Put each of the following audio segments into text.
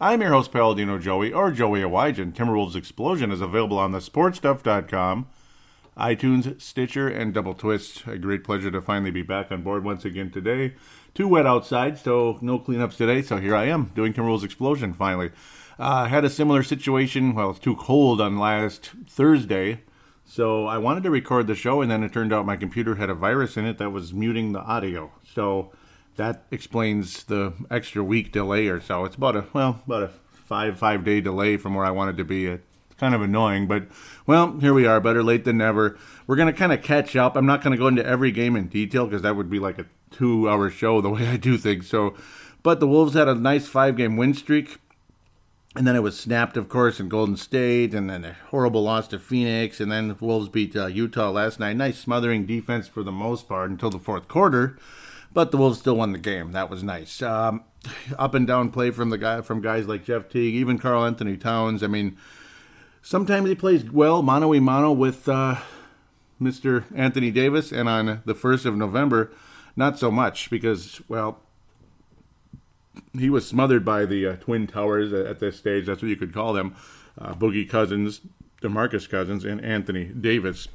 I'm your host, Paladino Joey, or Joey Awajan. Timberwolves Explosion is available on the sportstuff.com, iTunes, Stitcher, and Double Twist. A great pleasure to finally be back on board once again today. Too wet outside, so no cleanups today, so here I am doing Timberwolves Explosion finally. Uh, had a similar situation, well, it's too cold on last Thursday, so I wanted to record the show, and then it turned out my computer had a virus in it that was muting the audio. So that explains the extra week delay or so. It's about a well, about a five five day delay from where I wanted to be. It's kind of annoying, but well, here we are. Better late than never. We're gonna kind of catch up. I'm not gonna go into every game in detail because that would be like a two hour show the way I do things. So, but the Wolves had a nice five game win streak. And then it was snapped, of course, in Golden State, and then a horrible loss to Phoenix, and then the Wolves beat uh, Utah last night. Nice smothering defense for the most part until the fourth quarter, but the Wolves still won the game. That was nice. Um, up and down play from the guy from guys like Jeff Teague, even Karl-Anthony Towns. I mean, sometimes he plays well mano a mano with uh, Mr. Anthony Davis, and on the first of November, not so much because well he was smothered by the uh, Twin Towers at this stage. That's what you could call them. Uh, Boogie Cousins, Demarcus Cousins, and Anthony Davis,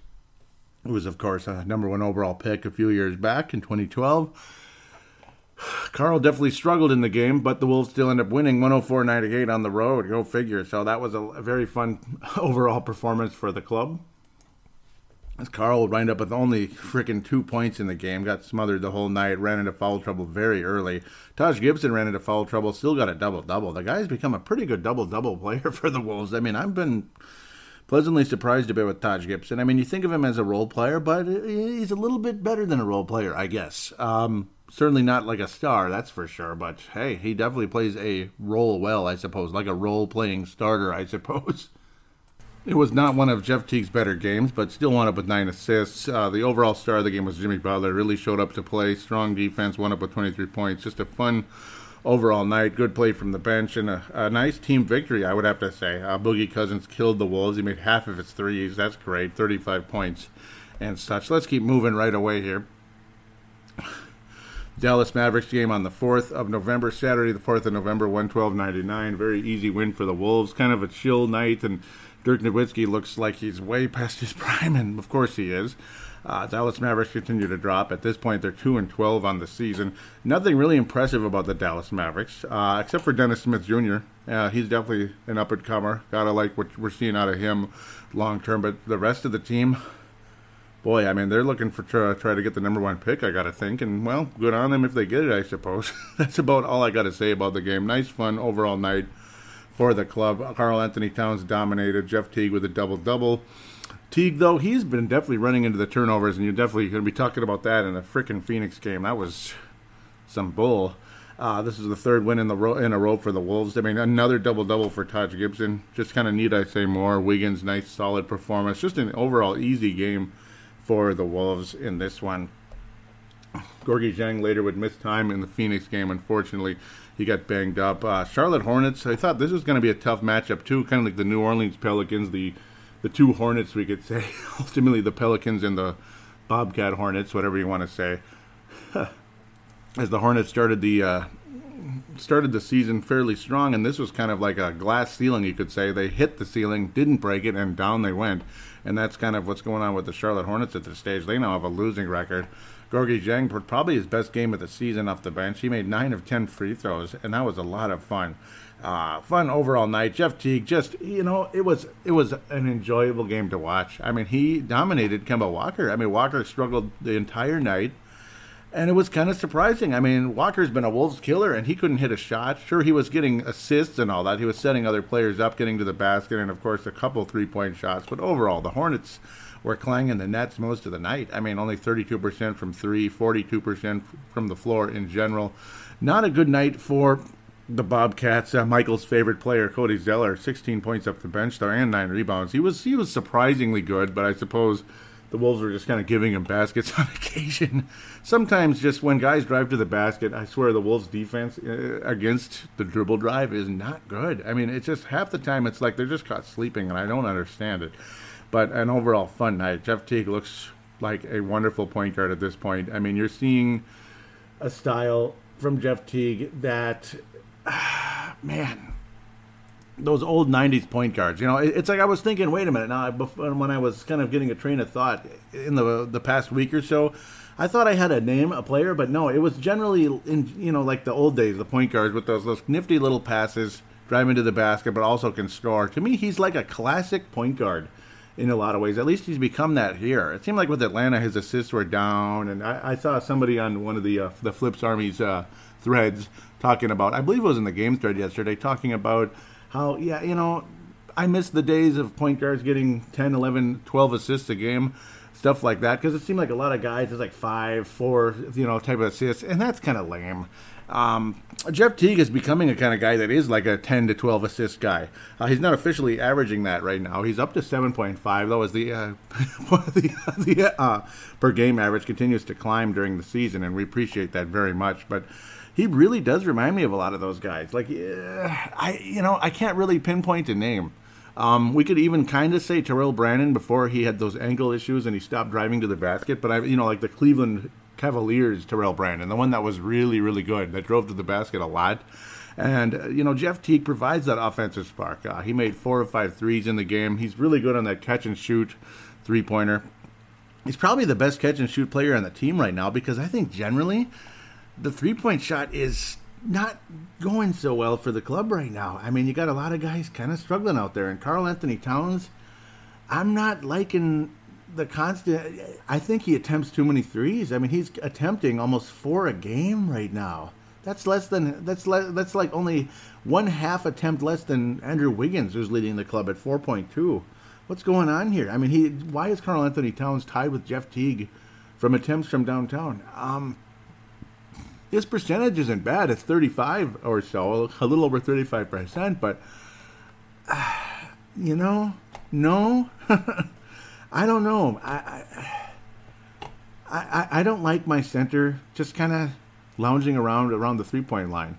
who was, of course, a number one overall pick a few years back in 2012. Karl definitely struggled in the game, but the Wolves still end up winning 104 98 on the road. Go figure. So that was a, very fun overall performance for the club. As Karl would wind up with only freaking two points in the game, got smothered the whole night, ran into foul trouble very early. Taj Gibson ran into foul trouble, still got a double double. The guy's become a pretty good double double player for the Wolves. I mean, I've been pleasantly surprised a bit with Taj Gibson. I mean, you think of him as a role player, but he's a little bit better than a role player, I guess. Um, certainly not like a star, that's for sure. But hey, he definitely plays a role well, I suppose, like a role playing starter, I suppose. It was not one of Jeff Teague's better games, but still wound up with nine assists. Uh, the overall star of the game was Jimmy Butler. Really showed up to play. Strong defense, wound up with 23 points. Just a fun overall night. Good play from the bench and a, a nice team victory, I would have to say. Uh, Boogie Cousins killed the Wolves. He made half of his threes. That's great. 35 points and such. Let's keep moving right away here. Dallas Mavericks game on the 4th of November, Saturday, the 4th of November, 112.99. Very easy win for the Wolves. Kind of a chill night and Dirk Nowitzki looks like he's way past his prime, and of course he is. Uh, Dallas Mavericks continue to drop. At this point, they're two and twelve on the season. Nothing really impressive about the Dallas Mavericks, uh, except for Dennis Smith Jr. Uh, he's definitely an up and comer. Gotta like what we're seeing out of him long term. But the rest of the team, boy, I mean, they're looking for try, try to get the number one pick. I gotta think, and well, good on them if they get it. I suppose that's about all I gotta say about the game. Nice, fun overall night for the club. Karl-Anthony Towns dominated. Jeff Teague with a double double. Teague, though, he's been definitely running into the turnovers, and you're definitely going to be talking about that in a freaking Phoenix game. That was some bull. Uh, this is the third win in the ro- in a row for the Wolves. I mean, another double double for Taj Gibson. Just kind of need I say more. Wiggins, nice solid performance. Just an overall easy game for the Wolves in this one. Gorgui Dieng later would miss time in the Phoenix game, unfortunately he got banged up. Uh, Charlotte Hornets. I thought this was going to be a tough matchup too, kind of like the New Orleans Pelicans, the the two Hornets we could say. Ultimately, the Pelicans and the Bobcat Hornets, whatever you want to say. As the Hornets started the uh, started the season fairly strong, and this was kind of like a glass ceiling, you could say. They hit the ceiling, didn't break it, and down they went. And that's kind of what's going on with the Charlotte Hornets at this stage. They now have a losing record. Gorgui Dieng, put probably his best game of the season off the bench. He made nine of ten free throws, and that was a lot of fun. Uh, fun overall night. Jeff Teague, just you know, it was it was an enjoyable game to watch. I mean, he dominated Kemba Walker. I mean, Walker struggled the entire night, and it was kind of surprising. I mean, Walker's been a Wolves killer, and he couldn't hit a shot. Sure, he was getting assists and all that. He was setting other players up, getting to the basket, and of course, a couple three point shots. But overall, the Hornets were clanging the nets most of the night. I mean, only 32% from three, 42% from the floor in general. Not a good night for the Bobcats, uh, Michael's favorite player, Cody Zeller, 16 points up the bench there and nine rebounds. He was he was surprisingly good, but I suppose the Wolves were just kind of giving him baskets on occasion. Sometimes, just when guys drive to the basket, I swear the Wolves' defense uh, against the dribble drive is not good. I mean, it's just half the time it's like they're just caught sleeping, and I don't understand it. But an overall fun night. Jeff Teague looks like a wonderful point guard at this point. I mean, you're seeing a style from Jeff Teague that man, those old '90s point guards. You know, it's like I was thinking. Wait a minute now. When I was kind of getting a train of thought in the the past week or so, I thought I had a name, a player, but no, it was generally in you know like the old days, the point guards with those those nifty little passes, drive into the basket, but also can score. To me, he's like a classic point guard in a lot of ways. At least he's become that here. It seemed like with Atlanta, his assists were down, and I, I saw somebody on one of the uh, the Flips Army's uh, threads talking about, I believe it was in the game thread yesterday, talking about how, yeah, you know, I miss the days of point guards getting 10, 11, 12 assists a game, stuff like that, because it seemed like a lot of guys, is like five, four, you know, type of assists, and that's kind of lame. Um, Jeff Teague is becoming a kind of guy that is like a 10 to 12 assist guy. Uh, he's not officially averaging that right now. He's up to 7.5, though, as the, uh, the, the uh, per game average continues to climb during the season, and we appreciate that very much. But he really does remind me of a lot of those guys. Like, I, you know, I can't really pinpoint a name. Um, we could even kind of say Terrell Brandon before he had those ankle issues and he stopped driving to the basket. But I, you know, like the Cleveland Cavaliers Terrell Brandon, the one that was really, really good, that drove to the basket a lot. And, uh, you know, Jeff Teague provides that offensive spark. Uh, he made four or five threes in the game. He's really good on that catch and shoot three pointer. He's probably the best catch and shoot player on the team right now because I think generally the three point shot is not going so well for the club right now. I mean, you got a lot of guys kind of struggling out there, and Karl-Anthony Towns, I'm not liking the constant. I think he attempts too many threes. I mean, he's attempting almost four a game right now. That's less than that's le- that's like only one half attempt less than Andrew Wiggins, who's leading the club at 4.2. What's going on here? I mean, he why is Karl-Anthony Towns tied with Jeff Teague from attempts from downtown? Um, his percentage isn't bad. It's 35 or so, a little over 35%, but you know, no. I don't know. I, I, I, don't like my center just kind of lounging around around the three point line.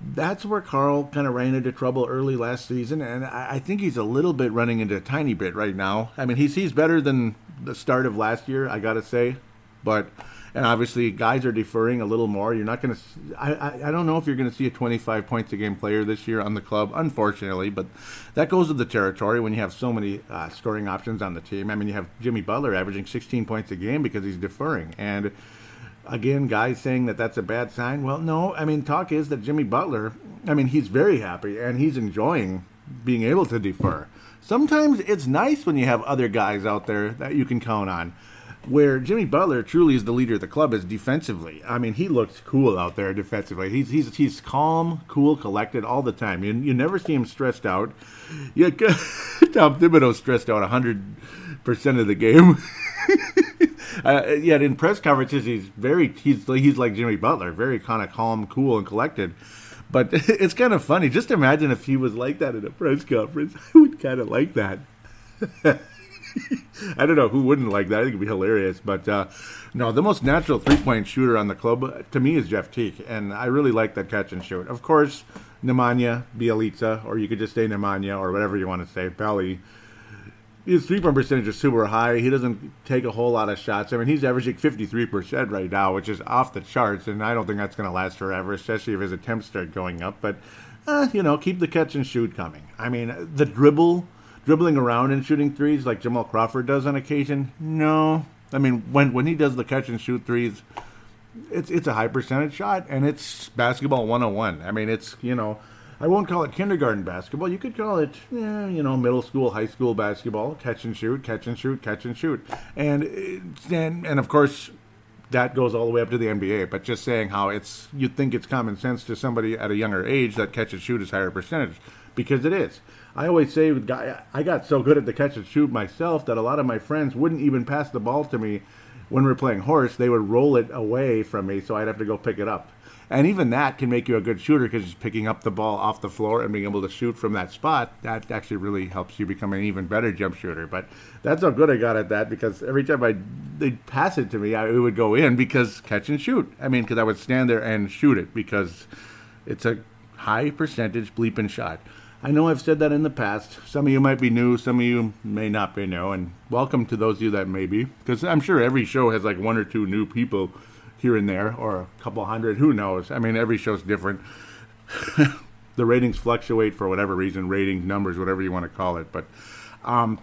That's where Karl kind of ran into trouble early last season, and I, I think he's a little bit running into a tiny bit right now. I mean, he's he's better than the start of last year, I gotta say, but and obviously guys are deferring a little more. You're not going to. I, I don't know if you're going to see a 25 points a game player this year on the club, unfortunately, but that goes with the territory when you have so many uh, scoring options on the team. I mean, you have Jimmy Butler averaging 16 points a game because he's deferring, and again, guys saying that that's a bad sign. Well, no. I mean, talk is that Jimmy Butler. I mean, he's very happy and he's enjoying being able to defer. Sometimes it's nice when you have other guys out there that you can count on where Jimmy Butler truly is the leader of the club is defensively. I mean, he looks cool out there defensively. He's he's he's calm, cool, collected all the time. You, you never see him stressed out. Yeah, Tom Thibodeau stressed out hundred percent of the game. uh, yet in press conferences, he's very he's he's like Jimmy Butler, very kind of calm, cool, and collected. But it's kind of funny. Just imagine if he was like that in a press conference. I would kind of like that. I don't know who wouldn't like that. I think it'd be hilarious. But uh, no, the most natural three point shooter on the club uh, to me is Jeff Teague, and I really like that catch and shoot. Of course, Nemanja Bjelica, or you could just say Nemanja, or whatever you want to say, Belly. His three point percentage is super high. He doesn't take a whole lot of shots. I mean, he's averaging 53% right now, which is off the charts, and I don't think that's going to last forever, especially if his attempts start going up. But, uh, you know, keep the catch and shoot coming. I mean, the dribble dribbling around and shooting threes like Jamal Crawford does on occasion? No. I mean, when when he does the catch and shoot threes, it's it's a high percentage shot and it's basketball 101. I mean, it's, you know, I won't call it kindergarten basketball. You could call it, eh, you know, middle school, high school basketball, catch and shoot, catch and shoot, catch and shoot. And and and of course, that goes all the way up to the NBA. But just saying how it's, you'd think it's common sense to somebody at a younger age that catch and shoot is higher percentage because it is. I always say I got so good at the catch and shoot myself that a lot of my friends wouldn't even pass the ball to me when we're playing horse. They would roll it away from me, so I'd have to go pick it up. And even that can make you a good shooter because just picking up the ball off the floor and being able to shoot from that spot, that actually really helps you become an even better jump shooter. But that's how good I got at that because every time I they'd pass it to me, I, it would go in because catch and shoot. I mean, because I would stand there and shoot it because it's a high percentage bleeping shot. I know I've said that in the past. Some of you might be new, some of you may not be new, and welcome to those of you that may be, because I'm sure every show has like one or two new people here and there, or a couple hundred, who knows? I mean, every show's different. the ratings fluctuate for whatever reason, ratings, numbers, whatever you want to call it. But um,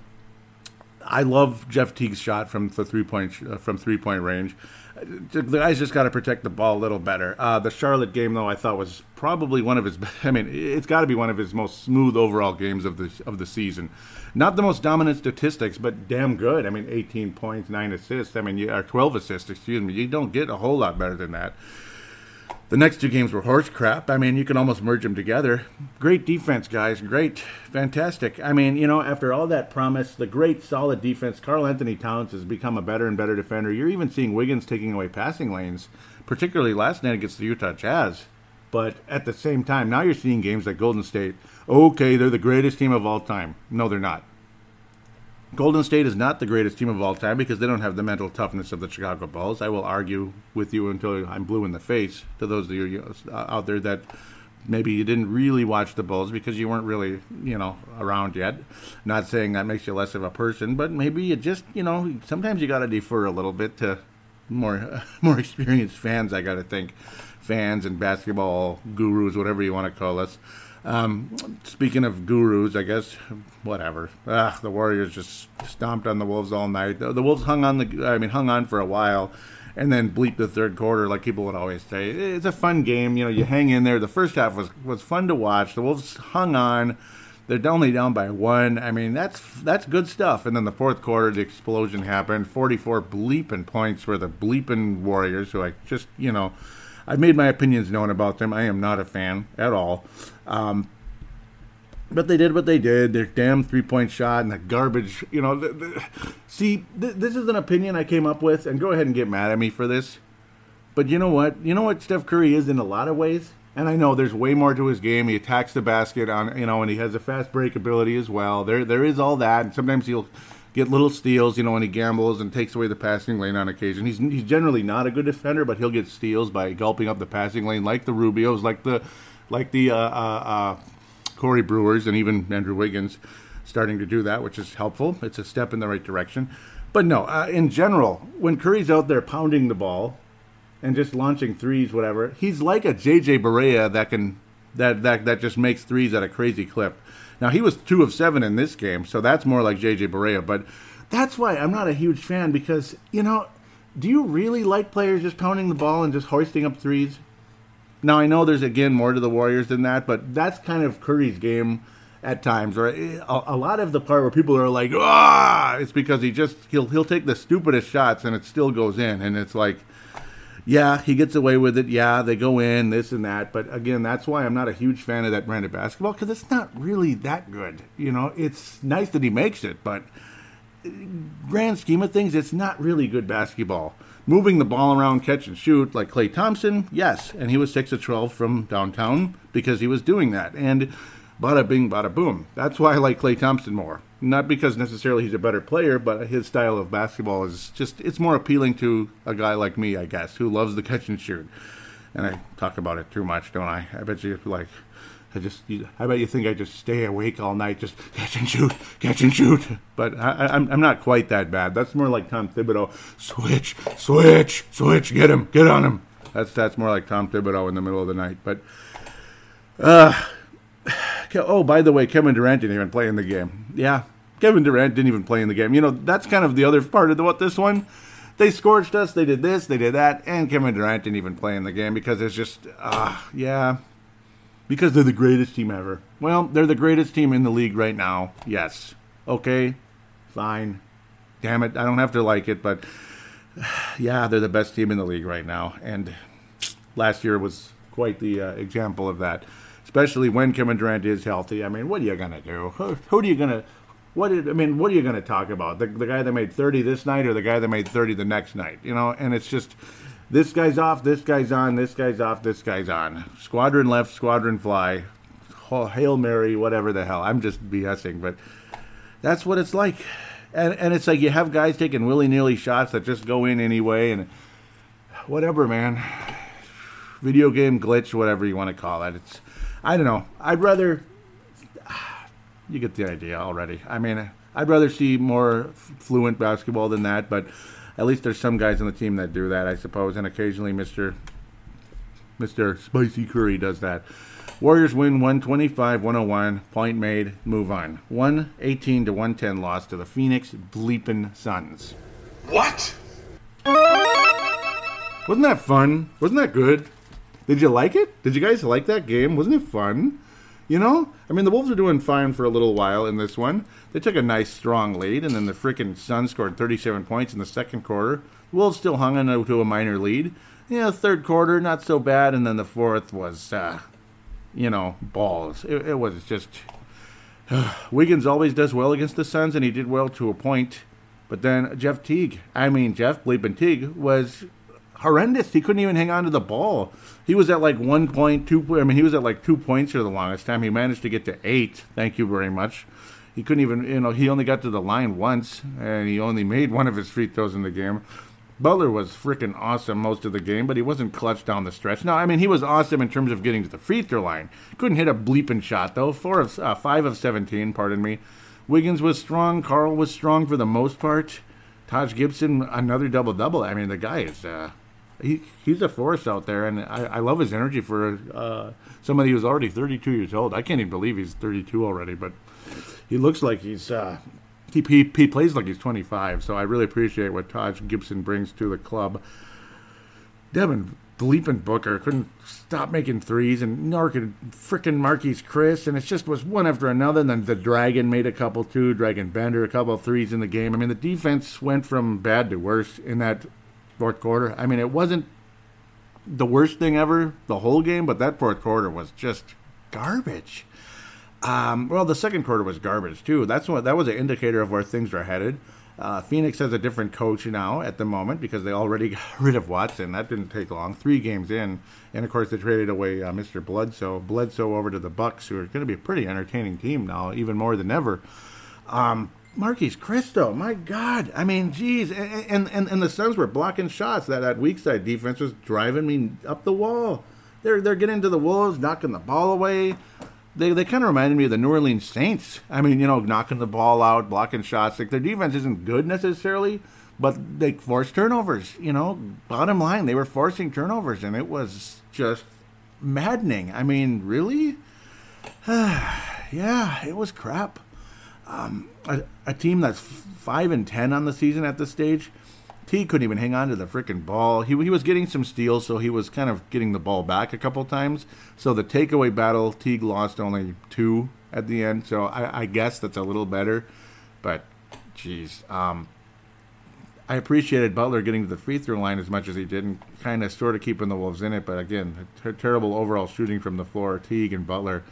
I love Jeff Teague's shot from the three point uh, from three point range the guys just got to protect the ball a little better. Uh, the Charlotte game, though, I thought was probably one of his. I mean, it's got to be one of his most smooth overall games of the of the season. Not the most dominant statistics, but damn good. I mean, 18 points, nine assists. I mean, you, or 12 assists. Excuse me. You don't get a whole lot better than that. The next two games were horse crap. I mean, you can almost merge them together. Great defense, guys. Great. Fantastic. I mean, you know, after all that promise, the great solid defense, Karl-Anthony Towns has become a better and better defender. You're even seeing Wiggins taking away passing lanes, particularly last night against the Utah Jazz. But at the same time, now you're seeing games like Golden State. Okay, they're the greatest team of all time. No, they're not. Golden State is not the greatest team of all time because they don't have the mental toughness of the Chicago Bulls. I will argue with you until I'm blue in the face to those of you uh, out there that maybe you didn't really watch the Bulls because you weren't really, you know, around yet. Not saying that makes you less of a person, but maybe you just, you know, sometimes you got to defer a little bit to more more experienced fans. I got to think, fans and basketball gurus, whatever you want to call us. Um, speaking of gurus, I guess whatever. Ah, the Warriors just stomped on the Wolves all night. The, the, Wolves hung on the, I mean, hung on for a while, and then bleeped the third quarter, like people would always say. It's a fun game, you know. You hang in there. The first half was was fun to watch. The Wolves hung on. They're only down by one. I mean, that's that's good stuff. And then the fourth quarter, the explosion happened. Forty-four bleeping points for the bleeping Warriors, who I just, you know I've made my opinions known about them. I am not a fan at all. Um, but they did what they did. Their damn three point shot and the garbage. You know, the, the, see, th- this is an opinion I came up with, and go ahead and get mad at me for this. But you know what? You know what Steph Curry is in a lot of ways. And I know there's way more to his game. He attacks the basket on, you know, and he has a fast break ability as well. There, there is all that. And sometimes he'll get little steals, you know, when he gambles and takes away the passing lane on occasion. He's he's generally not a good defender, but he'll get steals by gulping up the passing lane, like the Rubios, like the like the uh, uh, uh, Corey Brewers, and even Andrew Wiggins starting to do that, which is helpful. It's a step in the right direction. But no, uh, in general, when Curry's out there pounding the ball and just launching threes, whatever, he's like a JJ Barea that can that that that just makes threes at a crazy clip. Now he was two of seven in this game, so that's more like JJ Barea. But that's why I'm not a huge fan because you know, do you really like players just pounding the ball and just hoisting up threes? Now I know there's again more to the Warriors than that, but that's kind of Curry's game at times. Or a, a lot of the part where people are like, ah, it's because he just he'll he'll take the stupidest shots and it still goes in, and it's like yeah, he gets away with it. Yeah, they go in, this and that. But again, that's why I'm not a huge fan of that brand of basketball because it's not really that good. You know, it's nice that he makes it, but grand scheme of things, it's not really good basketball. Moving the ball around, catch and shoot like Klay Thompson, yes, and he was six of twelve from downtown because he was doing that. And bada bing, bada boom. That's why I like Klay Thompson more not because necessarily he's a better player, but his style of basketball is just it's more appealing to a guy like me, I guess, who loves the catch and shoot. And I talk about it too much, don't I? I bet you like I just I bet you think I just stay awake all night just catch and shoot, catch and shoot. But I, I'm I'm not quite that bad. That's more like Tom Thibodeau. Switch, switch, switch. Get him, get on him. That's that's more like Tom Thibodeau in the middle of the night. But uh, oh, by the way, Kevin Durant didn't even play in the game. Yeah, Kevin Durant didn't even play in the game. You know, that's kind of the other part of the, what this one. They scorched us. They did this. They did that. And Kevin Durant didn't even play in the game because it's just, uh, yeah, because they're the greatest team ever. Well, they're the greatest team in the league right now. Yes. Okay. Fine. Damn it. I don't have to like it, but yeah, they're the best team in the league right now. And last year was quite the uh, example of that especially when Kevin Durant is healthy. I mean, what are you gonna do? Who, who are you gonna what did, I mean, what are you going to talk about? The, the guy that made 30 this night or the guy that made 30 the next night? You know, and it's just, this guy's off, this guy's on, this guy's off, this guy's on. Squadron left, squadron fly. Hail Mary, whatever the hell. I'm just BSing, but that's what it's like. And, and it's like you have guys taking willy nilly shots that just go in anyway, and whatever, man. Video game glitch, whatever you want to call it. It's, I don't know. I'd rather. You get the idea already. I mean, I'd rather see more fluent basketball than that, but at least there's some guys on the team that do that, I suppose, and occasionally Mr. Mr. Spicy Curry does that. Warriors win 125 101. Point made. Move on. 118 to 110 loss to the Phoenix Bleepin' Suns. What? Wasn't that fun? Wasn't that good? Did you like it? Did you guys like that game? Wasn't it fun? You know? I mean, the Wolves are doing fine for a little while in this one. They took a nice, strong lead, and then the freaking Suns scored 37 points in the second quarter. The Wolves still hung on to a minor lead. Yeah, third quarter, not so bad, and then the fourth was, uh, you know, balls. It, it was just. Wiggins always does well against the Suns, and he did well to a point. But then Jeff Teague, I mean Jeff Bleepin Teague, was horrendous. He couldn't even hang on to the ball. He was at like one point two. I mean, he was at like two points for the longest time. He managed to get to eight. Thank you very much. He couldn't even, you know, he only got to the line once, and he only made one of his free throws in the game. Butler was freaking awesome most of the game, but he wasn't clutch down the stretch. No, I mean he was awesome in terms of getting to the free throw line. Couldn't hit a bleeping shot though. Four of uh, five of seventeen, pardon me. Wiggins was strong. Karl was strong for the most part. Taj Gibson another double double. I mean the guy is uh, he he's a force out there, and I, I love his energy for uh, somebody who's already 32 years old. I can't even believe he's 32 already, but he looks like he's uh, he, he, he plays like he's 25. So I really appreciate what Taj Gibson brings to the club. Devin Bleeping Booker couldn't stop making threes, and nor could frickin' Marquese Chriss, and it just was one after another. And then the Dragon made a couple too. Dragan Bender a couple threes in the game. I mean, the defense went from bad to worse in that fourth quarter. I mean, it wasn't the worst thing ever the whole game, but that fourth quarter was just garbage. Um, well, the second quarter was garbage too. That's what that was an indicator of where things are headed. Uh, Phoenix has a different coach now at the moment because they already got rid of Watson. That didn't take long. Three games in, and of course they traded away uh, Mr. Bledsoe. Bledsoe over to the Bucks, who are going to be a pretty entertaining team now, even more than ever. Um, Marquese Chriss, my God. I mean, geez. And, and, and the Suns were blocking shots. That, that weak side defense was driving me up the wall. They're, they're getting to the Wolves, knocking the ball away. They, they kind of reminded me of the New Orleans Saints. I mean, you know, knocking the ball out, blocking shots. Like their defense isn't good necessarily, but they force turnovers. You know, bottom line, they were forcing turnovers, and it was just maddening. I mean, really? yeah, it was crap. Um, a, a, team that's five and ten on the season at this stage. T couldn't even hang on to the freaking ball. He, he was getting some steals, so he was kind of getting the ball back a couple times. So the takeaway battle, Teague lost only two at the end. So I, I guess that's a little better. But, geez, um, I appreciated Butler getting to the free throw line as much as he did, and kind of sort of keeping the Wolves in it. But again, ter- terrible overall shooting from the floor. Teague and Butler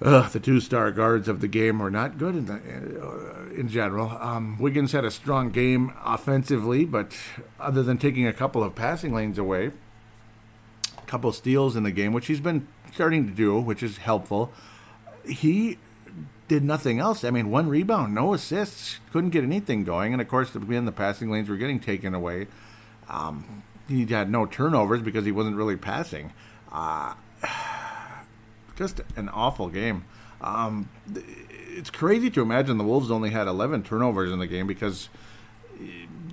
the two star guards of the game were not good in, the, uh, in general. Um, Wiggins had a strong game offensively, but other than taking a couple of passing lanes away, a couple steals in the game, which he's been starting to do, which is helpful, he did nothing else. I mean, one rebound, no assists, couldn't get anything going. And of course, again, the passing lanes were getting taken away. Um, he had no turnovers because he wasn't really passing. Uh, just an awful game. Um, it's crazy to imagine the Wolves only had 11 turnovers in the game because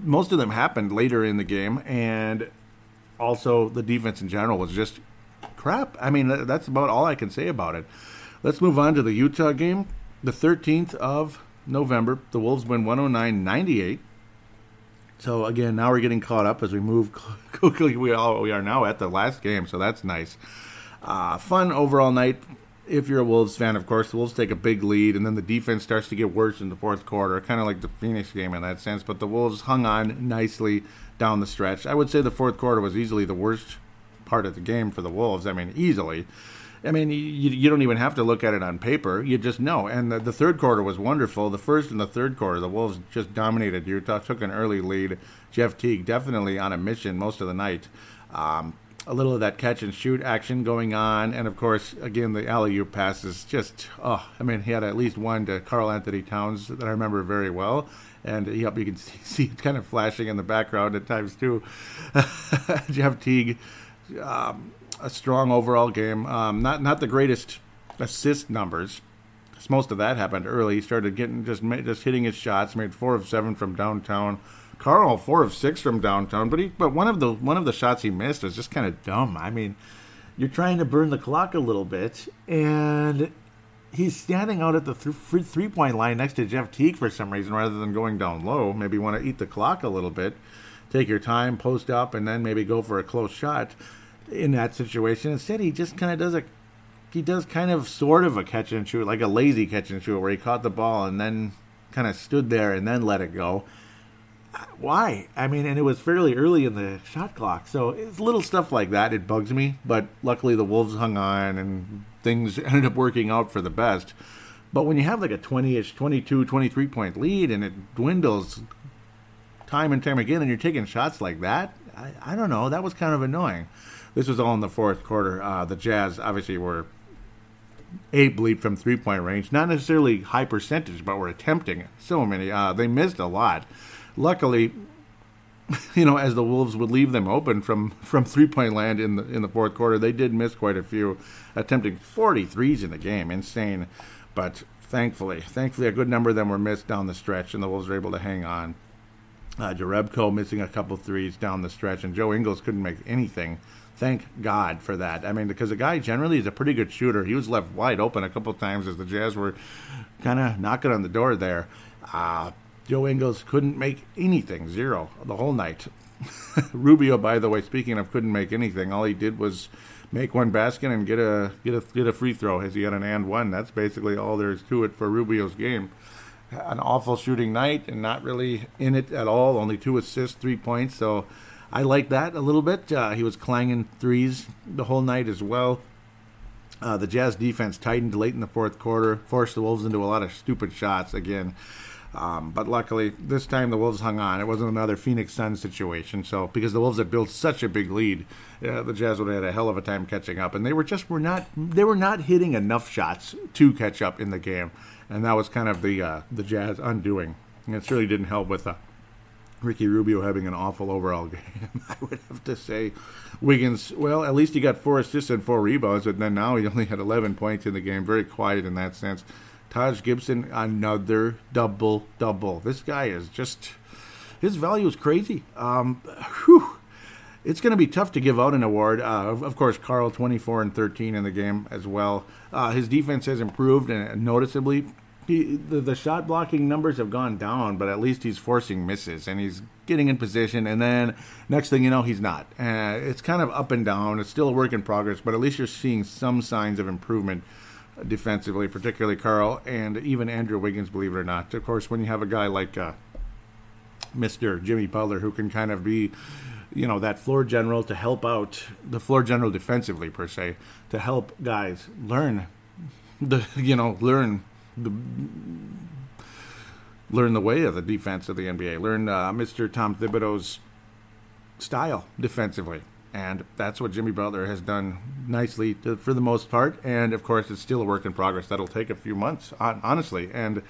most of them happened later in the game, and also the defense in general was just crap. I mean, that's about all I can say about it. Let's move on to the Utah game. The 13th of November, the Wolves win 109 98. So again, now we're getting caught up as we move quickly. We all we are now at the last game, so that's nice. Uh, fun overall night. If you're a Wolves fan, of course, the Wolves take a big lead, and then the defense starts to get worse in the fourth quarter, kind of like the Phoenix game in that sense. But the Wolves hung on nicely down the stretch. I would say the fourth quarter was easily the worst part of the game for the Wolves. I mean, easily. I mean, you, you don't even have to look at it on paper. You just know. And the, the, third quarter was wonderful. The first and the third quarter, the Wolves just dominated. Utah took an early lead. Jeff Teague definitely on a mission most of the night. Um, a little of that catch and shoot action going on, and of course, again, the alley oop passes. Just oh, I mean, he had at least one to Karl-Anthony Towns that I remember very well, and yep, you can see, see it kind of flashing in the background at times too. Jeff Teague. Um, a strong overall game. Um, not not the greatest assist numbers. Most of that happened early. He started getting just just hitting his shots. Made four of seven from downtown. Karl four of six from downtown. But he but one of the one of the shots he missed was just kind of dumb. I mean, you're trying to burn the clock a little bit, and he's standing out at the th- three point line next to Jeff Teague for some reason, rather than going down low. Maybe want to eat the clock a little bit, take your time, post up, and then maybe go for a close shot in that situation. Instead, he just kind of does a he does kind of sort of a catch and shoot, like a lazy catch and shoot, where he caught the ball and then kind of stood there and then let it go. Why? I mean, and it was fairly early in the shot clock, so it's little stuff like that. It bugs me, but luckily the Wolves hung on and things ended up working out for the best. But when you have like a 20-ish, 22, 23 point lead and it dwindles time and time again, and you're taking shots like that, I, I don't know. That was kind of annoying. This was all in the fourth quarter. Uh, the Jazz obviously were eight bleep from three point range, not necessarily high percentage, but were attempting so many. Uh, they missed a lot. Luckily, you know, as the Wolves would leave them open from, from three point land in the in the fourth quarter, they did miss quite a few, attempting 43s in the game, insane. But thankfully, thankfully, a good number of them were missed down the stretch, and the Wolves were able to hang on. Uh, Jerebko missing a couple threes down the stretch, and Joe Ingles couldn't make anything Thank God for that. I mean, because the guy generally is a pretty good shooter. He was left wide open a couple times as the Jazz were kind of knocking on the door there. Uh, Joe Ingles couldn't make anything, zero, the whole night. Rubio, by the way, speaking of couldn't make anything, all he did was make one basket and get a get a get a free throw as he had an and one. That's basically all there is to it for Rubio's game. An awful shooting night and not really in it at all. Only two assists, three points. So I like that a little bit. Uh, he was clanging threes the whole night as well. Uh, the Jazz defense tightened late in the fourth quarter, forced the Wolves into a lot of stupid shots again. Um, but luckily, this time the Wolves hung on. It wasn't another Phoenix Suns situation. So because the Wolves had built such a big lead, uh, the Jazz would have had a hell of a time catching up, and they were just were not they were not hitting enough shots to catch up in the game, and that was kind of the uh, the Jazz undoing. And it certainly didn't help with uh, Ricky Rubio having an awful overall game. I would have to say Wiggins, well, at least he got four assists and four rebounds, but then now he only had 11 points in the game. Very quiet in that sense. Taj Gibson, another double double. This guy is just, his value is crazy. Um, whew. It's going to be tough to give out an award. Uh, of course, Karl 24 and 13 in the game as well. Uh, his defense has improved and noticeably he, the, the shot blocking numbers have gone down, but at least he's forcing misses and he's getting in position. And then next thing you know, he's not. Uh, it's kind of up and down. It's still a work in progress, but at least you're seeing some signs of improvement defensively, particularly Karl and even Andrew Wiggins, believe it or not. Of course, when you have a guy like uh, Mr. Jimmy Butler who can kind of be you know that floor general to help out the floor general defensively per se to help guys learn the you know learn the learn the way of the defense of the NBA. Learn uh, Mr. Tom Thibodeau's style defensively. And that's what Jimmy Butler has done nicely to, for the most part. And of course, it's still a work in progress. That'll take a few months, honestly. And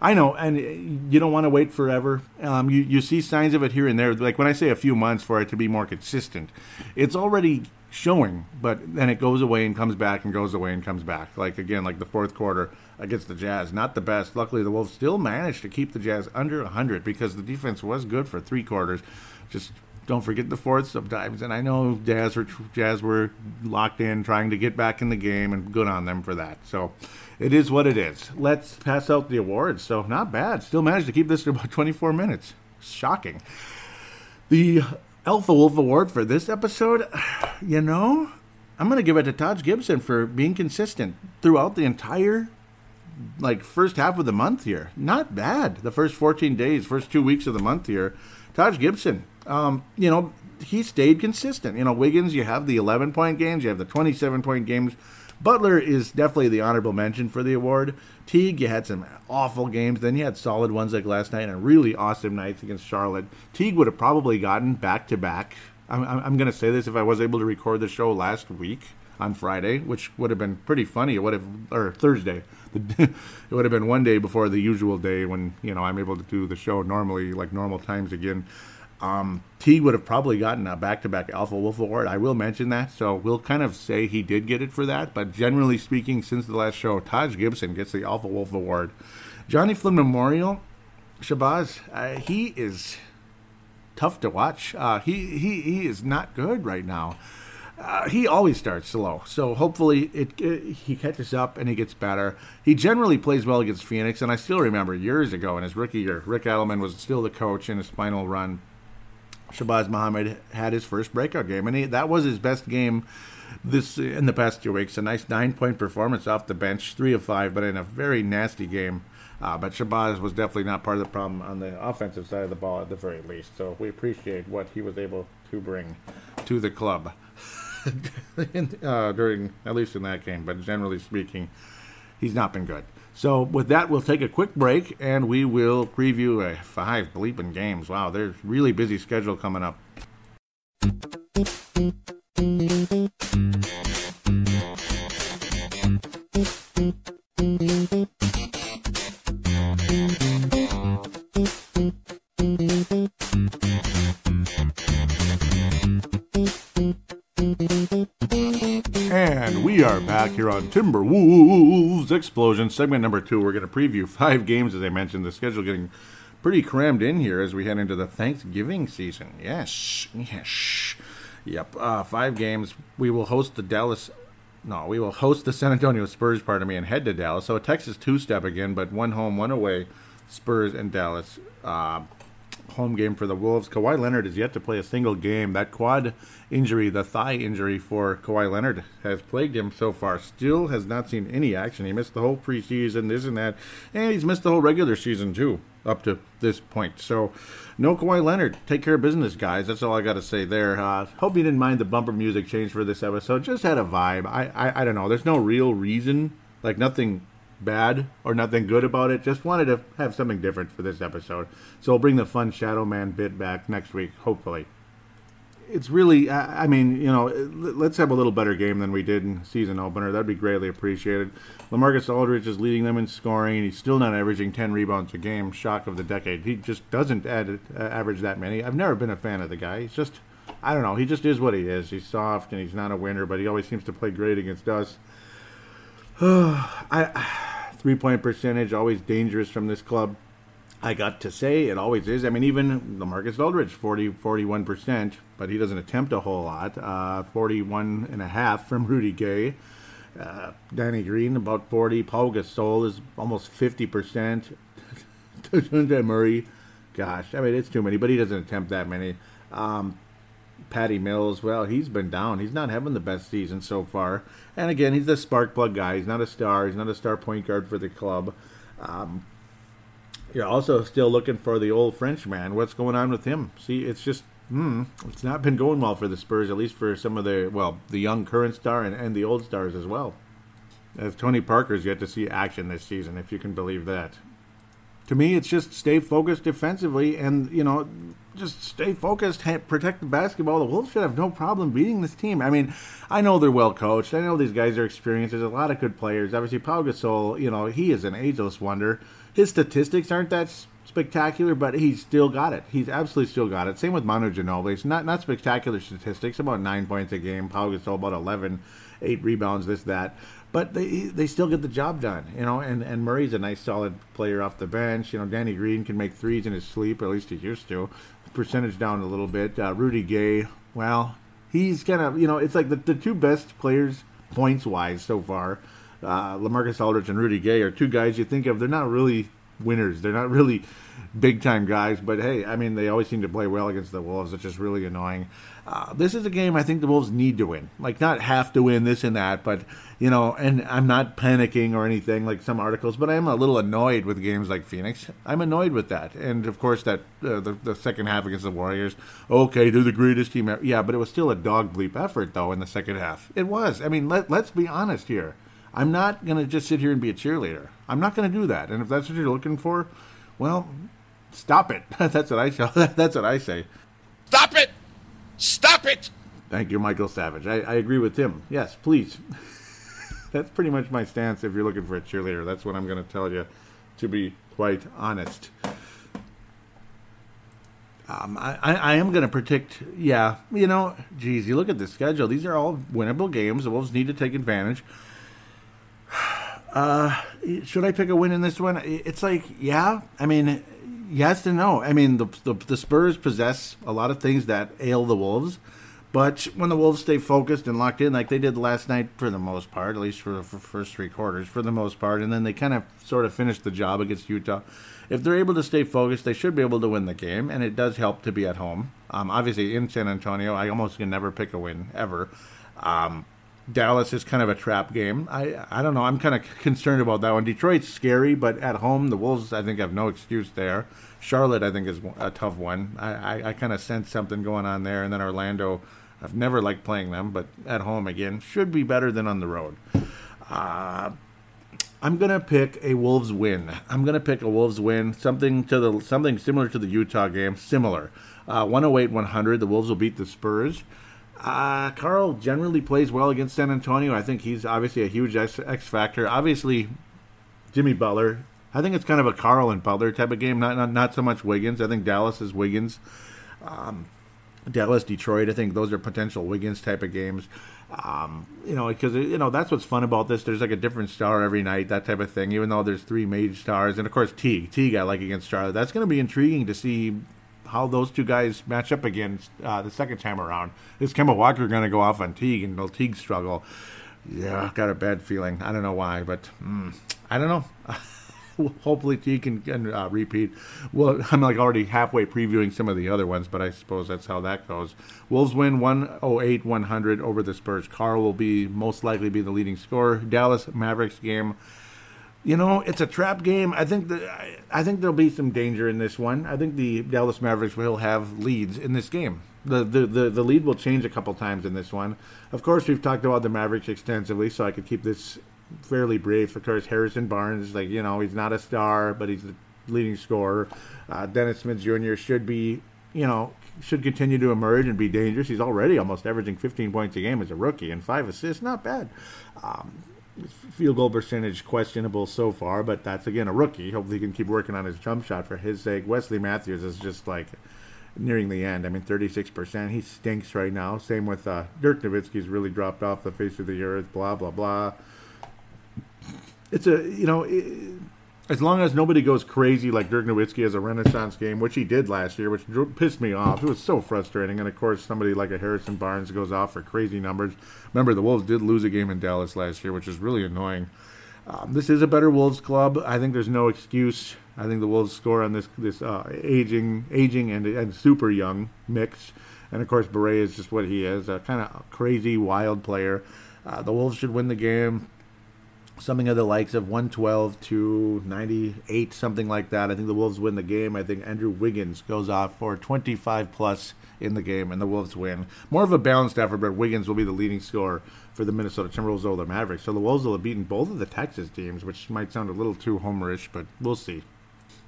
I know, and you don't want to wait forever. Um, you you see signs of it here and there. Like when I say a few months for it to be more consistent, it's already showing. But then it goes away and comes back and goes away and comes back. Like again, like the fourth quarter against the Jazz. Not the best. Luckily, the Wolves still managed to keep the Jazz under 100 because the defense was good for three quarters. Just don't forget the fourth sometimes. And I know Jazz were, Jazz were locked in, trying to get back in the game, and good on them for that. So it is what it is. Let's pass out the awards. So not bad. Still managed to keep this to about 24 minutes. Shocking. The Alpha Wolf Award for this episode, you know, I'm going to give it to Taj Gibson for being consistent throughout the entire like first half of the month here. Not bad. The first 14 days, first two weeks of the month here. Taj Gibson, um, you know, he stayed consistent. You know, Wiggins, you have the 11 point games, you have the 27 point games, Butler is definitely the honorable mention for the award. Teague, you had some awful games. Then you had solid ones like last night and really awesome nights against Charlotte. Teague would have probably gotten back to back. I'm, I'm going to say this if I was able to record the show last week on Friday, which would have been pretty funny. It would have, or Thursday. it would have been one day before the usual day when you know I'm able to do the show normally, like normal times again. Um, T would have probably gotten a back-to-back Alpha Wolf award. I will mention that, so we'll kind of say he did get it for that. But generally speaking, since the last show, Taj Gibson gets the Alpha Wolf award. Johnny Flynn Memorial, Shabazz, uh, he is tough to watch. Uh, he he he is not good right now. Uh, he always starts slow, so hopefully it, it, he catches up and he gets better. He generally plays well against Phoenix, and I still remember years ago in his rookie year, Rick Adelman was still the coach in his final run Shabazz Muhammad had his first breakout game, and he, that was his best game this in the past two weeks. A nice nine point performance off the bench, three of five, but in a very nasty game. Uh, but Shabazz was definitely not part of the problem on the offensive side of the ball at the very least. So we appreciate what he was able to bring to the club in, uh, during, at least in that game. But generally speaking, he's not been good. So with that, we'll take a quick break and we will preview a five bleeping games. Wow, there's really busy schedule coming up. Back here on Timberwolves Explosion, segment number two. We're going to preview five games, as I mentioned. The schedule getting pretty crammed in here as we head into the Thanksgiving season. Yes, yes, yep. Uh, five games. We will host the Dallas. No, we will host the San Antonio Spurs. Pardon me, and head to Dallas. So a Texas two-step again, but one home, one away. Spurs and Dallas. Uh, home game for the Wolves. Kawhi Leonard is yet to play a single game. That quad injury, the thigh injury for Kawhi Leonard, has plagued him so far. Still has not seen any action. He missed the whole preseason, this and that, and he's missed the whole regular season too, up to this point. So, no Kawhi Leonard. Take care of business, guys. That's all I got to say there. Uh, hope you didn't mind the bumper music change for this episode. Just had a vibe. I, I, I don't know. There's no real reason, like nothing bad or nothing good about it. Just wanted to have something different for this episode. So we'll bring the fun Shadow Man bit back next week, hopefully. It's really, I mean, you know, let's have a little better game than we did in season opener. That'd be greatly appreciated. Lamarcus Aldridge is leading them in scoring. He's still not averaging 10 rebounds a game. Shock of the decade. He just doesn't add, uh, average that many. I've never been a fan of the guy. He's just, I don't know. He just is what he is. He's soft and he's not a winner, but he always seems to play great against us. I three point percentage always dangerous from this club. I got to say it always is. I mean, even Lamarcus Aldridge, 40, 41%, but he doesn't attempt a whole lot. Uh, 41 and a half from Rudy Gay. Uh, Danny Green, about 40. Pau Gasol is almost 50%. Murray, gosh, I mean, it's too many, but he doesn't attempt that many. Um, Patty Mills, well, he's been down. He's not having the best season so far. And again, he's the spark plug guy. He's not a star. He's not a star point guard for the club. Um, you're also still looking for the old Frenchman. What's going on with him? See, it's just, hmm, it's not been going well for the Spurs, at least for some of the, well, the young current star and, and the old stars as well. As Tony Parker's yet to see action this season, if you can believe that to me, it's just stay focused defensively and, you know, just stay focused, protect the basketball. The Wolves should have no problem beating this team. I mean, I know they're well coached. I know these guys are experienced. There's a lot of good players. Obviously, Pau Gasol, you know, he is an ageless wonder. His statistics aren't that spectacular, but he's still got it. He's absolutely still got it. Same with Manu Ginobili. It's not not spectacular statistics, about nine points a game. Pau Gasol about 11, eight rebounds, this that but they they still get the job done, you know. And and Murray's a nice solid player off the bench. You know, Danny Green can make threes in his sleep, at least he used to. Percentage down a little bit. Uh, Rudy Gay, well, he's kind of you know, it's like the the two best players points wise so far. Uh, Lamarcus Aldridge and Rudy Gay are two guys you think of. They're not really winners. They're not really big time guys, but hey, I mean, they always seem to play well against the Wolves. which is really annoying. Uh, this is a game I think the Wolves need to win. Like, not have to win this and that, but, you know, and I'm not panicking or anything like some articles, but I am a little annoyed with games like Phoenix. I'm annoyed with that. And, of course, that uh, the, the second half against the Warriors, okay, they're the greatest team ever. Yeah, but it was still a dog bleep effort, though, in the second half. It was. I mean, let, let's be honest here. I'm not going to just sit here and be a cheerleader. I'm not going to do that. And if that's what you're looking for, well, stop it. that's what I say. That's what I say. Stop it! Stop it! Thank you, Michael Savage. I, I agree with him. Yes, please. That's pretty much my stance if you're looking for a cheerleader. That's what I'm going to tell you, to be quite honest. Um, I, I am going to predict, yeah, you know, geez, you look at the schedule. These are all winnable games. The Wolves need to take advantage. Uh, should I pick a win in this one? It's like, yeah, I mean, yes and no. I mean, the, the, the Spurs possess a lot of things that ail the Wolves, but when the Wolves stay focused and locked in, like they did last night for the most part, at least for the first three quarters, for the most part, and then they kind of sort of finished the job against Utah. If they're able to stay focused, they should be able to win the game, and it does help to be at home. Um, obviously, in San Antonio, I almost can never pick a win ever. Um, Dallas is kind of a trap game. I I don't know. I'm kind of concerned about that one. Detroit's scary, but at home, the Wolves I think have no excuse there. Charlotte I think is a tough one. I I, I kind of sense something going on there, and then Orlando. I've never liked playing them, but at home again should be better than on the road. Uh, I'm gonna pick a Wolves win. I'm gonna pick a Wolves win. Something to the something similar to the Utah game. Similar. Uh, 108 100. The Wolves will beat the Spurs. Uh, Karl generally plays well against San Antonio. I think he's obviously a huge X, X factor. Obviously, Jimmy Butler. I think it's kind of a Karl and Butler type of game. Not not, not so much Wiggins. I think Dallas is Wiggins. Um, Dallas, Detroit. I think those are potential Wiggins type of games. Um, you know, because you know that's what's fun about this. There's like a different star every night, that type of thing. Even though there's three major stars, and of course Teague, Teague I like against Charlotte. That's going to be intriguing to see how those two guys match up against uh, the second time around. Is Kemba Walker going to go off on Teague and will Teague struggle? Yeah, got a bad feeling. I don't know why, but mm, I don't know. Hopefully Teague can, can uh, repeat. Well, I'm like already halfway previewing some of the other ones, but I suppose that's how that goes. Wolves win 108 100 over the Spurs. Karl will be most likely be the leading scorer. Dallas Mavericks game you know, it's a trap game. I think that I think there'll be some danger in this one. I think the Dallas Mavericks will have leads in this game. The, the the the lead will change a couple times in this one. Of course, we've talked about the Mavericks extensively, so I could keep this fairly brief. Of course, Harrison Barnes, like you know, he's not a star, but he's the leading scorer. Uh, Dennis Smith Jr. should be, you know, should continue to emerge and be dangerous. He's already almost averaging 15 points a game as a rookie and five assists. Not bad. Um, field goal percentage questionable so far, but that's again a rookie. Hopefully, he can keep working on his jump shot for his sake. Wesley Matthews is just like nearing the end. I mean, 36%. He stinks right now. Same with uh, Dirk Nowitzki's really dropped off the face of the earth. Blah blah blah. It's a you know. It, as long as nobody goes crazy like Dirk Nowitzki has a renaissance game, which he did last year, which pissed me off. It was so frustrating. And of course, somebody like a Harrison Barnes goes off for crazy numbers. Remember, the Wolves did lose a game in Dallas last year, which is really annoying. Um, this is a better Wolves club. I think there's no excuse. I think the Wolves score on this this uh, aging, aging and and super young mix. And of course, Barea is just what he is—a kind of crazy, wild player. Uh, the Wolves should win the game something of the likes of 112 to 98, something like that. I think the Wolves win the game. I think Andrew Wiggins goes off for 25 plus in the game, and the Wolves win. More of a balanced effort, but Wiggins will be the leading scorer for the Minnesota Timberwolves over the Mavericks. So the Wolves will have beaten both of the Texas teams, which might sound a little too homerish, but we'll see.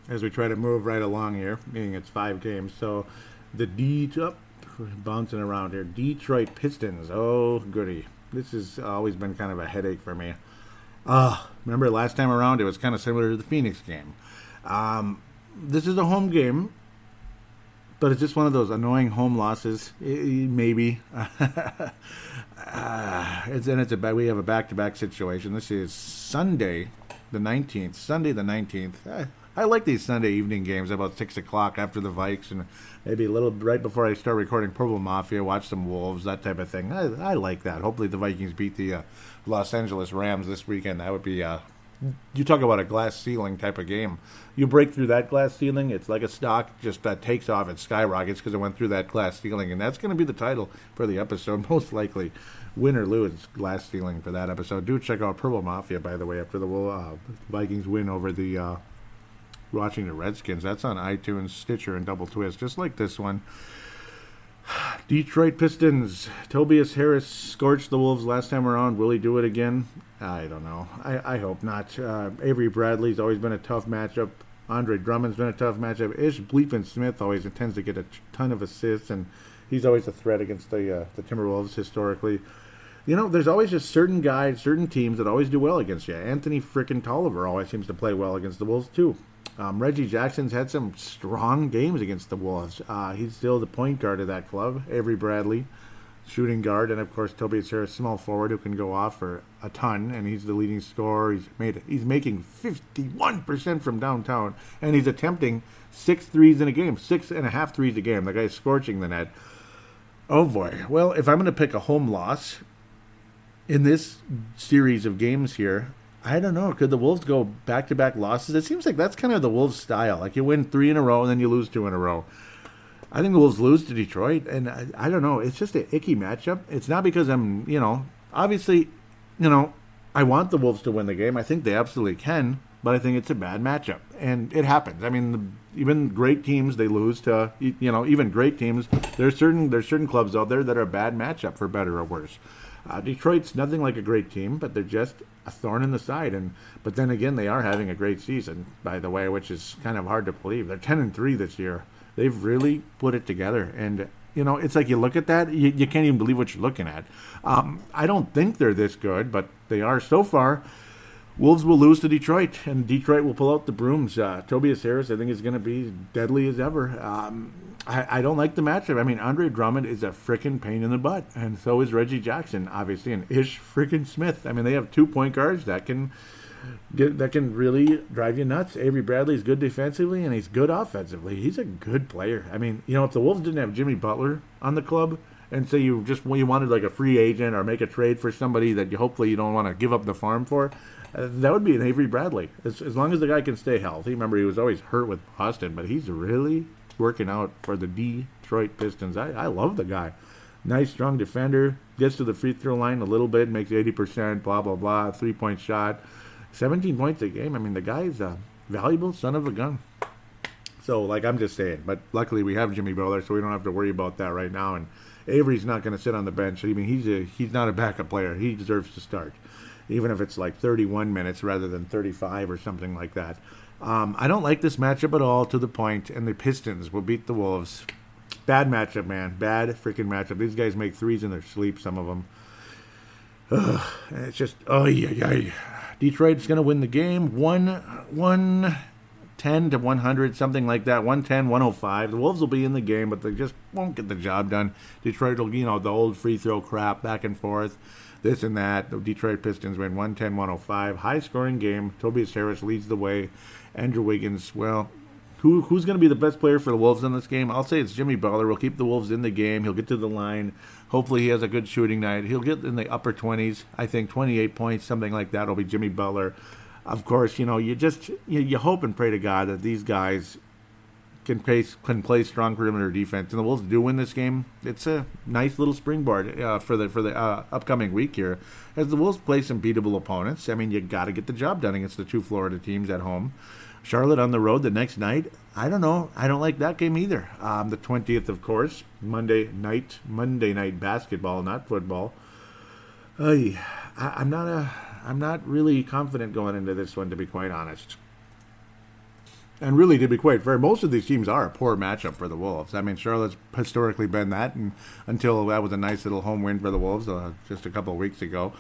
As we try to move right along here, meaning it's five games. So the D, oh, bouncing around here. Detroit Pistons. Oh, goody. This has always been kind of a headache for me. Uh, remember last time around, it was kind of similar to the Phoenix game. Um, this is a home game, but it's just one of those annoying home losses. Maybe. uh, it's and it's a we have a back to back situation. This is Sunday, the nineteenth. Sunday the nineteenth. I, I like these Sunday evening games about six o'clock after the Vikes and maybe a little right before I start recording Purple Mafia. Watch some Wolves, that type of thing. I, I like that. Hopefully the Vikings beat the. Uh, Los Angeles Rams this weekend. That would be uh, you talk about a glass ceiling type of game. You break through that glass ceiling, it's like a stock just that takes off, it skyrockets because it went through that glass ceiling, and that's going to be the title for the episode, most likely. Win or lose, glass ceiling for that episode. Do check out Purple Mafia, by the way, after the uh, Vikings win over the uh, the Redskins. That's on iTunes, Stitcher, and Double Twist, just like this one. Detroit Pistons. Tobias Harris scorched the Wolves last time around. Will he do it again? I don't know. I, I hope not. Uh, Avery Bradley's always been a tough matchup. Andre Drummond's been a tough matchup. Ish Bleepin Smith always intends to get a ton of assists, and he's always a threat against the uh, the Timberwolves historically. You know, there's always just certain guys, certain teams that always do well against you. Anthony frickin' Tolliver always seems to play well against the Wolves too. Um, Reggie Jackson's had some strong games against the Wolves. Uh, he's still the point guard of that club. Avery Bradley, shooting guard, and of course Tobias Harris, small forward who can go off for a ton, and he's the leading scorer. He's made he's making 51% from downtown, and he's attempting six threes in a game, six and a half threes a game. The guy's scorching the net. Oh boy. Well, if I'm going to pick a home loss in this series of games here, I don't know. Could the Wolves go back to back losses? It seems like that's kind of the Wolves' style. Like you win three in a row and then you lose two in a row. I think the Wolves lose to Detroit, and I, I don't know. It's just an icky matchup. It's not because I'm, you know, obviously, you know, I want the Wolves to win the game. I think they absolutely can, but I think it's a bad matchup, and it happens. I mean, the, even great teams they lose to, you know, even great teams. There's certain there's certain clubs out there that are a bad matchup for better or worse. Uh, Detroit's nothing like a great team, but they're just a thorn in the side. And but then again, they are having a great season, by the way, which is kind of hard to believe. They're ten and three this year. They've really put it together, and you know, it's like you look at that, you, you can't even believe what you're looking at. Um, I don't think they're this good, but they are so far. Wolves will lose to Detroit, and Detroit will pull out the brooms. Uh, Tobias Harris, I think, is going to be deadly as ever. Um, I, I, don't like the matchup. I mean, Andre Drummond is a freaking pain in the butt, and so is Reggie Jackson, obviously, and Ish freaking Smith. I mean, they have two point guards that can get that can really drive you nuts. Avery Bradley is good defensively, and he's good offensively. He's a good player. I mean, you know, if the Wolves didn't have Jimmy Butler on the club, and say you just you wanted like a free agent or make a trade for somebody that you hopefully you don't want to give up the farm for, that would be an Avery Bradley. As, as long as the guy can stay healthy. Remember, he was always hurt with Boston, but he's really working out for the Detroit Pistons. I, I love the guy. Nice, strong defender. Gets to the free throw line a little bit, makes 80%, blah, blah, blah. Three point shot. 17 points a game. I mean, the guy's a valuable son of a gun. So, like, I'm just saying. But luckily, we have Jimmy Butler, so we don't have to worry about that right now. And Avery's not going to sit on the bench. I mean, he's a, he's not a backup player. He deserves to start, even if it's like 31 minutes rather than 35 or something like that. Um, I don't like this matchup at all. To the point, and the Pistons will beat the Wolves. Bad matchup, man. Bad freaking matchup. These guys make threes in their sleep. Some of them. Ugh, it's just oh yeah yeah. Detroit's going to win the game. One one 10 to 100, something like that, 110, 105. The Wolves will be in the game, but they just won't get the job done. Detroit will, you know, the old free throw crap back and forth, this and that. The Detroit Pistons win 110, 105. High scoring game. Tobias Harris leads the way. Andrew Wiggins, well, who, who's going to be the best player for the Wolves in this game? I'll say it's Jimmy Butler. We'll keep the Wolves in the game. He'll get to the line. Hopefully, he has a good shooting night. He'll get in the upper 20s. I think 28 points, something like that, will be Jimmy Butler of course, you know, you just you, you hope and pray to God that these guys can play can play strong perimeter defense, and the Wolves do win this game. It's a nice little springboard uh, for the for the uh, upcoming week here, as the Wolves play some beatable opponents. I mean, you got to get the job done against the two Florida teams at home. Charlotte on the road the next night. I don't know. I don't like that game either. Um, the twentieth, of course, Monday night, Monday night basketball, not football. Uh, I, I'm not a I'm not really confident going into this one, to be quite honest. And really, to be quite fair, most of these teams are a poor matchup for the Wolves. I mean, Charlotte's historically been that, and until that was a nice little home win for the Wolves uh, just a couple of weeks ago.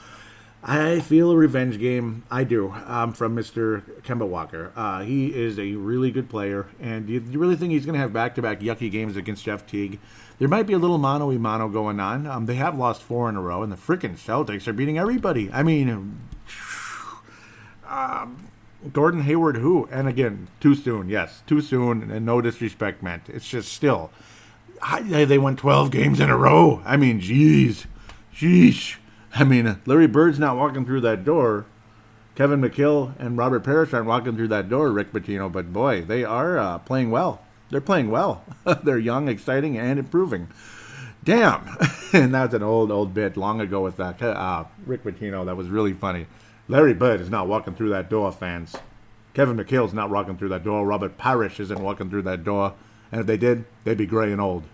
I feel a revenge game. I do. Um, from Mr. Kemba Walker. Uh, he is a really good player, and you, you really think he's going to have back-to-back yucky games against Jeff Teague? There might be a little mano y mano going on. Um, they have lost four in a row, and the freaking Celtics are beating everybody. I mean, um, Gordon Hayward, who? And again, too soon. Yes, too soon, and no disrespect meant. It's just still, I, they won 12 games in a row. I mean, jeez, sheesh. I mean, Larry Bird's not walking through that door. Kevin McHale and Robert Parish aren't walking through that door, Rick Pitino, but boy, they are uh, playing well. They're playing well. They're young, exciting, and improving. Damn. and that's an old, old bit long ago with that. Uh, Rick Pitino, that was really funny. Larry Bird is not walking through that door, fans. Kevin McHale's not walking through that door. Robert Parish isn't walking through that door. And if they did, they'd be gray and old.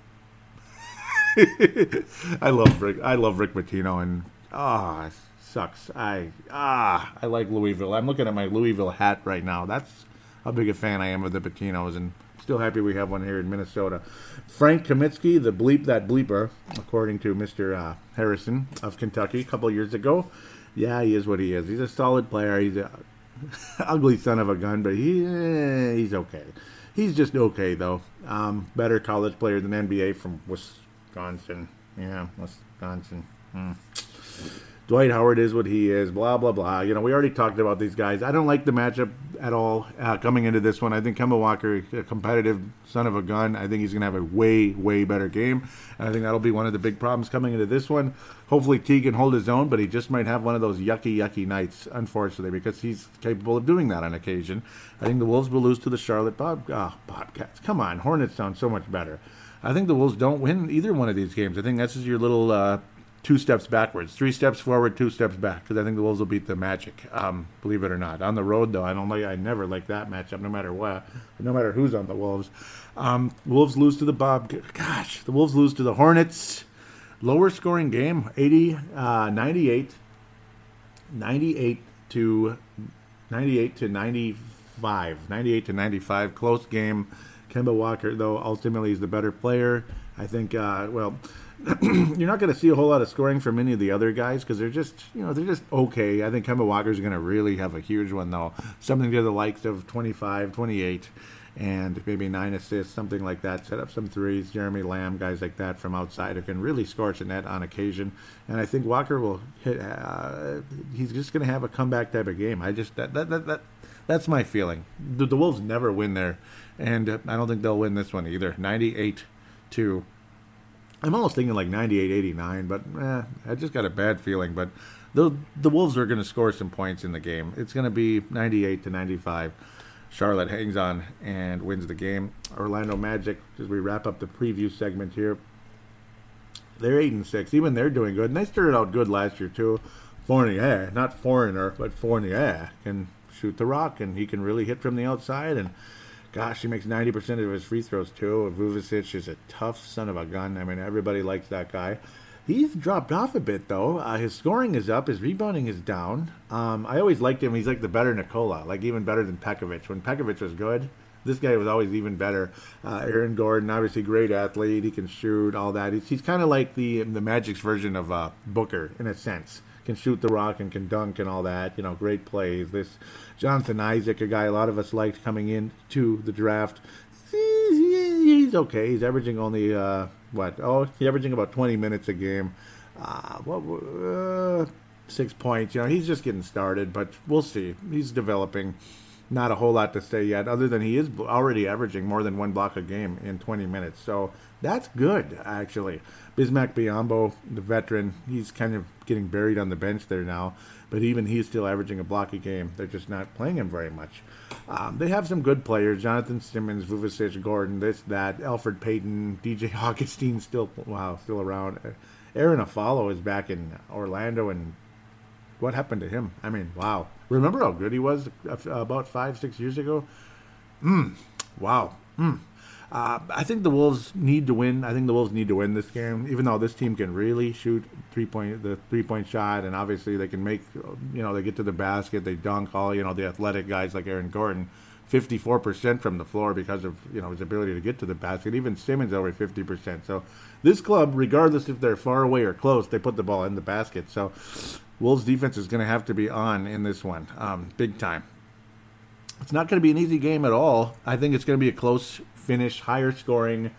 I love Rick. I love Rick Pitino, and ah, oh, sucks. I ah, I like Louisville. I'm looking at my Louisville hat right now. That's how big a fan I am of the Pitinos, and still happy we have one here in Minnesota. Frank Kaminsky, the bleep that bleeper, according to Mr. Uh, Harrison of Kentucky, a couple years ago. Yeah, he is what he is. He's a solid player. He's a ugly son of a gun, but he eh, he's okay. He's just okay though. Um, better college player than NBA from Wisconsin. Yeah, Wisconsin. Hmm. Dwight Howard is what he is, blah, blah, blah. You know, we already talked about these guys. I don't like the matchup at all uh, coming into this one. I think Kemba Walker, a competitive son of a gun, I think he's going to have a way, way better game. And I think that'll be one of the big problems coming into this one. Hopefully, T can hold his own, but he just might have one of those yucky, yucky nights, unfortunately, because he's capable of doing that on occasion. I think the Wolves will lose to the Charlotte Bob, oh, Bobcats. Come on, Hornets sound so much better. I think the Wolves don't win either one of these games. I think that's just your little uh, two steps backwards, three steps forward, two steps back, because I think the Wolves will beat the Magic. Um, believe it or not, on the road though, I don't like. I never like that matchup, no matter what, no matter who's on the Wolves. Um, Wolves lose to the Bob. Gosh, the Wolves lose to the Hornets. Lower scoring game, 80, uh, 98, 98 to 98 to 95, 98 to 95, close game. Kemba Walker, though, ultimately is the better player. I think, uh, well, you're not going to see a whole lot of scoring from any of the other guys because they're just, you know, they're just okay. I think Kemba Walker's going to really have a huge one, though. Something to the likes of 25, 28, and maybe nine assists, something like that. Set up some threes. Jeremy Lamb, guys like that from outside who can really scorch a net on occasion. And I think Walker will hit, uh, he's just going to have a comeback type of game. I just, that, that, that, that that's my feeling. The, the Wolves never win there, and I don't think they'll win this one either. 98 to I'm almost thinking like 98, 89, but eh, I just got a bad feeling. But the the Wolves are going to score some points in the game. It's going to be 98 to 95. Charlotte hangs on and wins the game. Orlando Magic, as we wrap up the preview segment here, they're eight and six. Even they're doing good, and they started out good last year too. Fournier, not foreigner, but Fournier can shoot the rock, and he can really hit from the outside and Gosh, he makes 90% of his free throws too. Vucevic is a tough son of a gun. I mean, everybody likes that guy. He's dropped off a bit though. Uh, his scoring is up. His rebounding is down. Um, I always liked him. He's like the better Nikola, like even better than Pekovic. When Pekovic was good, this guy was always even better. Uh, Aaron Gordon, obviously great athlete. He can shoot all that. He's, he's kind of like the the Magic's version of uh, Booker in a sense. Can shoot the rock and can dunk and all that. You know, great plays. This Jonathan Isaac, a guy a lot of us liked coming into the draft. He's okay. He's averaging only uh, what? Oh, he's averaging about 20 minutes a game. Uh, what? Uh, six points. You know, he's just getting started, but we'll see. He's developing. Not a whole lot to say yet, other than he is already averaging more than one block a game in 20 minutes. So that's good, actually. Bismack Biyombo, the veteran, he's kind of getting buried on the bench there now but even he's still averaging a block a game. They're just not playing him very much. Um, they have some good players: Jonathan Simmons, Vucevic, Gordon, this, that, Elfrid Payton, DJ Augustin, still wow, still around. Arron Afflalo is back in Orlando, and what happened to him? I mean, wow. Remember how good he was about five, six years ago? Hmm. Wow. Hmm. Uh, I think the Wolves need to win. I think the Wolves need to win this game, even though this team can really shoot three point the three point shot, and obviously they can make you know they get to the basket, they dunk all you know the athletic guys like Aaron Gordon. 54% from the floor because of you know his ability to get to the basket. Even Simmons over 50%. So this club, regardless if they're far away or close, they put the ball in the basket. So Wolves defense is going to have to be on in this one, um, big time. It's not going to be an easy game at all. I think it's going to be a close finish, higher scoring,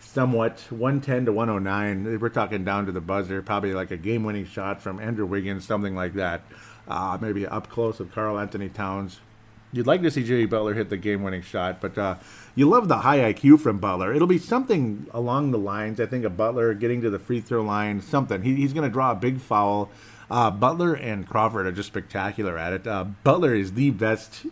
somewhat 110 to 109. We're talking down to the buzzer, probably like a game winning shot from Andrew Wiggins, something like that. Uh, maybe up close of Karl-Anthony Towns. You'd like to see Jimmy Butler hit the game winning shot, but uh, you love the high IQ from Butler. It'll be something along the lines, I think, of Butler getting to the free throw line, something. He, he's going to draw a big foul. Uh, Butler and Crawford are just spectacular at it. Uh, Butler is the best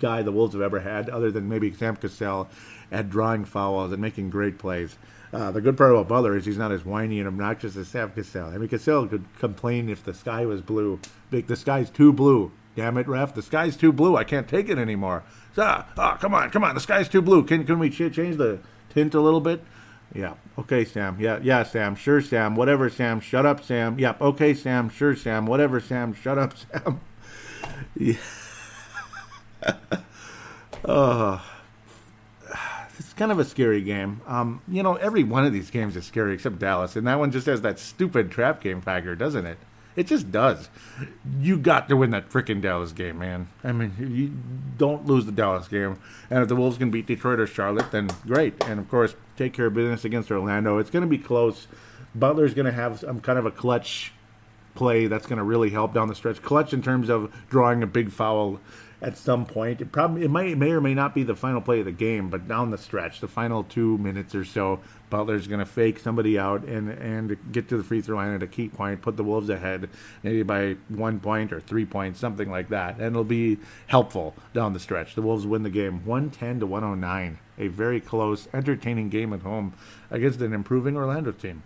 guy the Wolves have ever had, other than maybe Sam Cassell, at drawing fouls and making great plays. Uh, the good part about Butler is he's not as whiny and obnoxious as Sam Cassell. I mean, Cassell could complain if the sky was blue. Big the sky's too blue. Damn it, ref! The sky's too blue. I can't take it anymore. Ah, oh, come on, come on. The sky's too blue. Can can we change the tint a little bit? Yeah. Okay, Sam. Yeah, yeah, Sam. Sure, Sam. Whatever, Sam. Shut up, Sam. Yep. Okay, Sam. Sure, Sam. Whatever, Sam. Shut up, Sam. yeah. uh, it's kind of a scary game. Um, you know, every one of these games is scary except Dallas, and that one just has that stupid trap game factor, doesn't it? It just does. You got to win that freaking Dallas game, man. I mean, you don't lose the Dallas game. And if the Wolves can beat Detroit or Charlotte, then great. And of course, take care of business against Orlando. It's going to be close. Butler's going to have some kind of a clutch play that's going to really help down the stretch. Clutch in terms of drawing a big foul at some point. It probably it might may or may not be the final play of the game, but down the stretch, the final two minutes or so, Butler's going to fake somebody out and and get to the free throw line at a key point, put the Wolves ahead, maybe by one point or three points, something like that, and it'll be helpful down the stretch. The Wolves win the game, one ten to one hundred nine. A very close, entertaining game at home against an improving Orlando team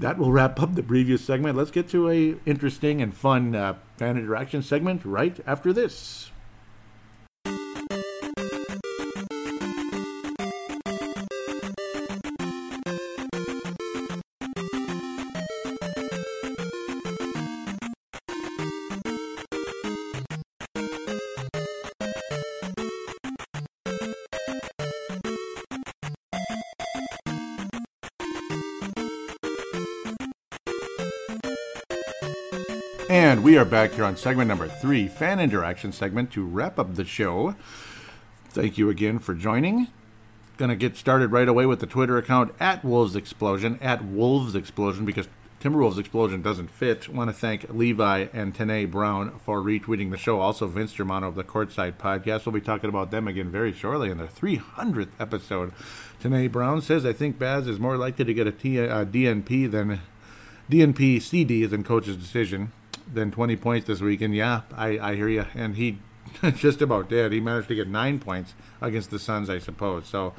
that will wrap up the previous segment. Let's get to a interesting and fun uh, fan interaction segment right after this. Are back here on segment number three, fan interaction segment, to wrap up the show. Thank you again for joining. Gonna get started right away with the Twitter account at Wolves Explosion, at Wolves Explosion, because Timberwolves Explosion doesn't fit. Want to thank Levi and Tanae Brown for retweeting the show. Also, Vince Germano of the Courtside Podcast. We'll be talking about them again very shortly in their 300th episode. Tanae Brown says, I think Baz is more likely to get a uh, DNP than DNP CD than coach's decision than 20 points this week. And yeah, I, I hear you. And he just about did. He managed to get nine points against the Suns, I suppose. So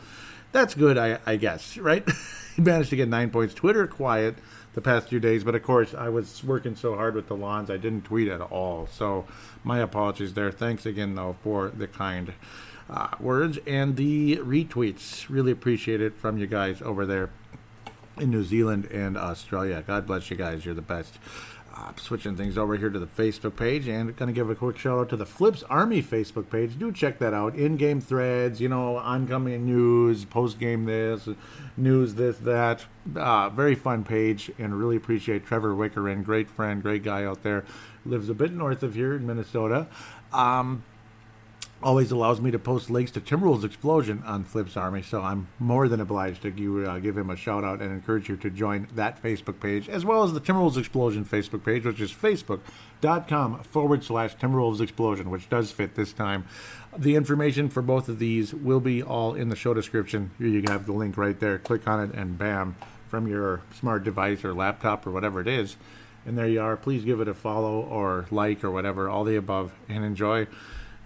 that's good, I, I guess, right? he managed to get nine points. Twitter quiet the past few days, but of course, I was working so hard with the lawns, I didn't tweet at all. So my apologies there. Thanks again, though, for the kind uh, words and the retweets. Really appreciate it from you guys over there in New Zealand and Australia. God bless you guys. You're the best. Uh, switching things over here to the Facebook page and going to give a quick shout out to the Flips Army Facebook page. Do check that out. In game threads, you know, oncoming news, post game this, news this, that. Uh, very fun page and really appreciate Trevor Wickerin. Great friend, great guy out there. Lives a bit north of here in Minnesota. Um, always allows me to post links to Timberwolves Explosion on Flips Army, so I'm more than obliged to give, uh, give him a shout out and encourage you to join that Facebook page, as well as the Timberwolves Explosion Facebook page, which is facebook.com forward slash Timberwolves Explosion, which does fit this time. The information for both of these will be all in the show description. Here you have the link right there. Click on it, and bam, from your smart device or laptop or whatever it is. And there you are. Please give it a follow or like or whatever, all the above, and enjoy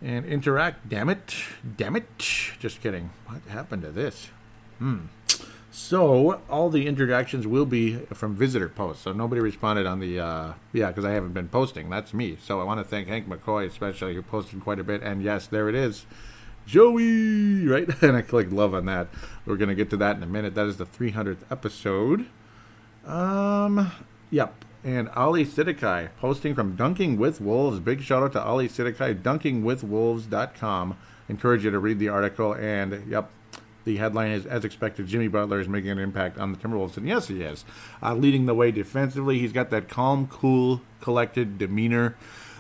and interact. Damn it. Damn it. Just kidding. What happened to this? Hmm. So all the interactions will be from visitor posts. So nobody responded on the uh, yeah because I haven't been posting. That's me. So I want to thank Hank McCoy especially who posted quite a bit. And yes, there it is, Joey. Right, and I clicked love on that. We're gonna get to that in a minute. That is the 300th episode. Um, yep and Ali Sidikai posting from Dunking with Wolves. Big shout out to Ali Sidikai, dunkingwithwolves.com. Encourage you to read the article. And yep, the headline is As expected, Jimmy Butler is making an impact on the Timberwolves. And yes, he is. Uh, leading the way defensively. He's got that calm, cool, collected demeanor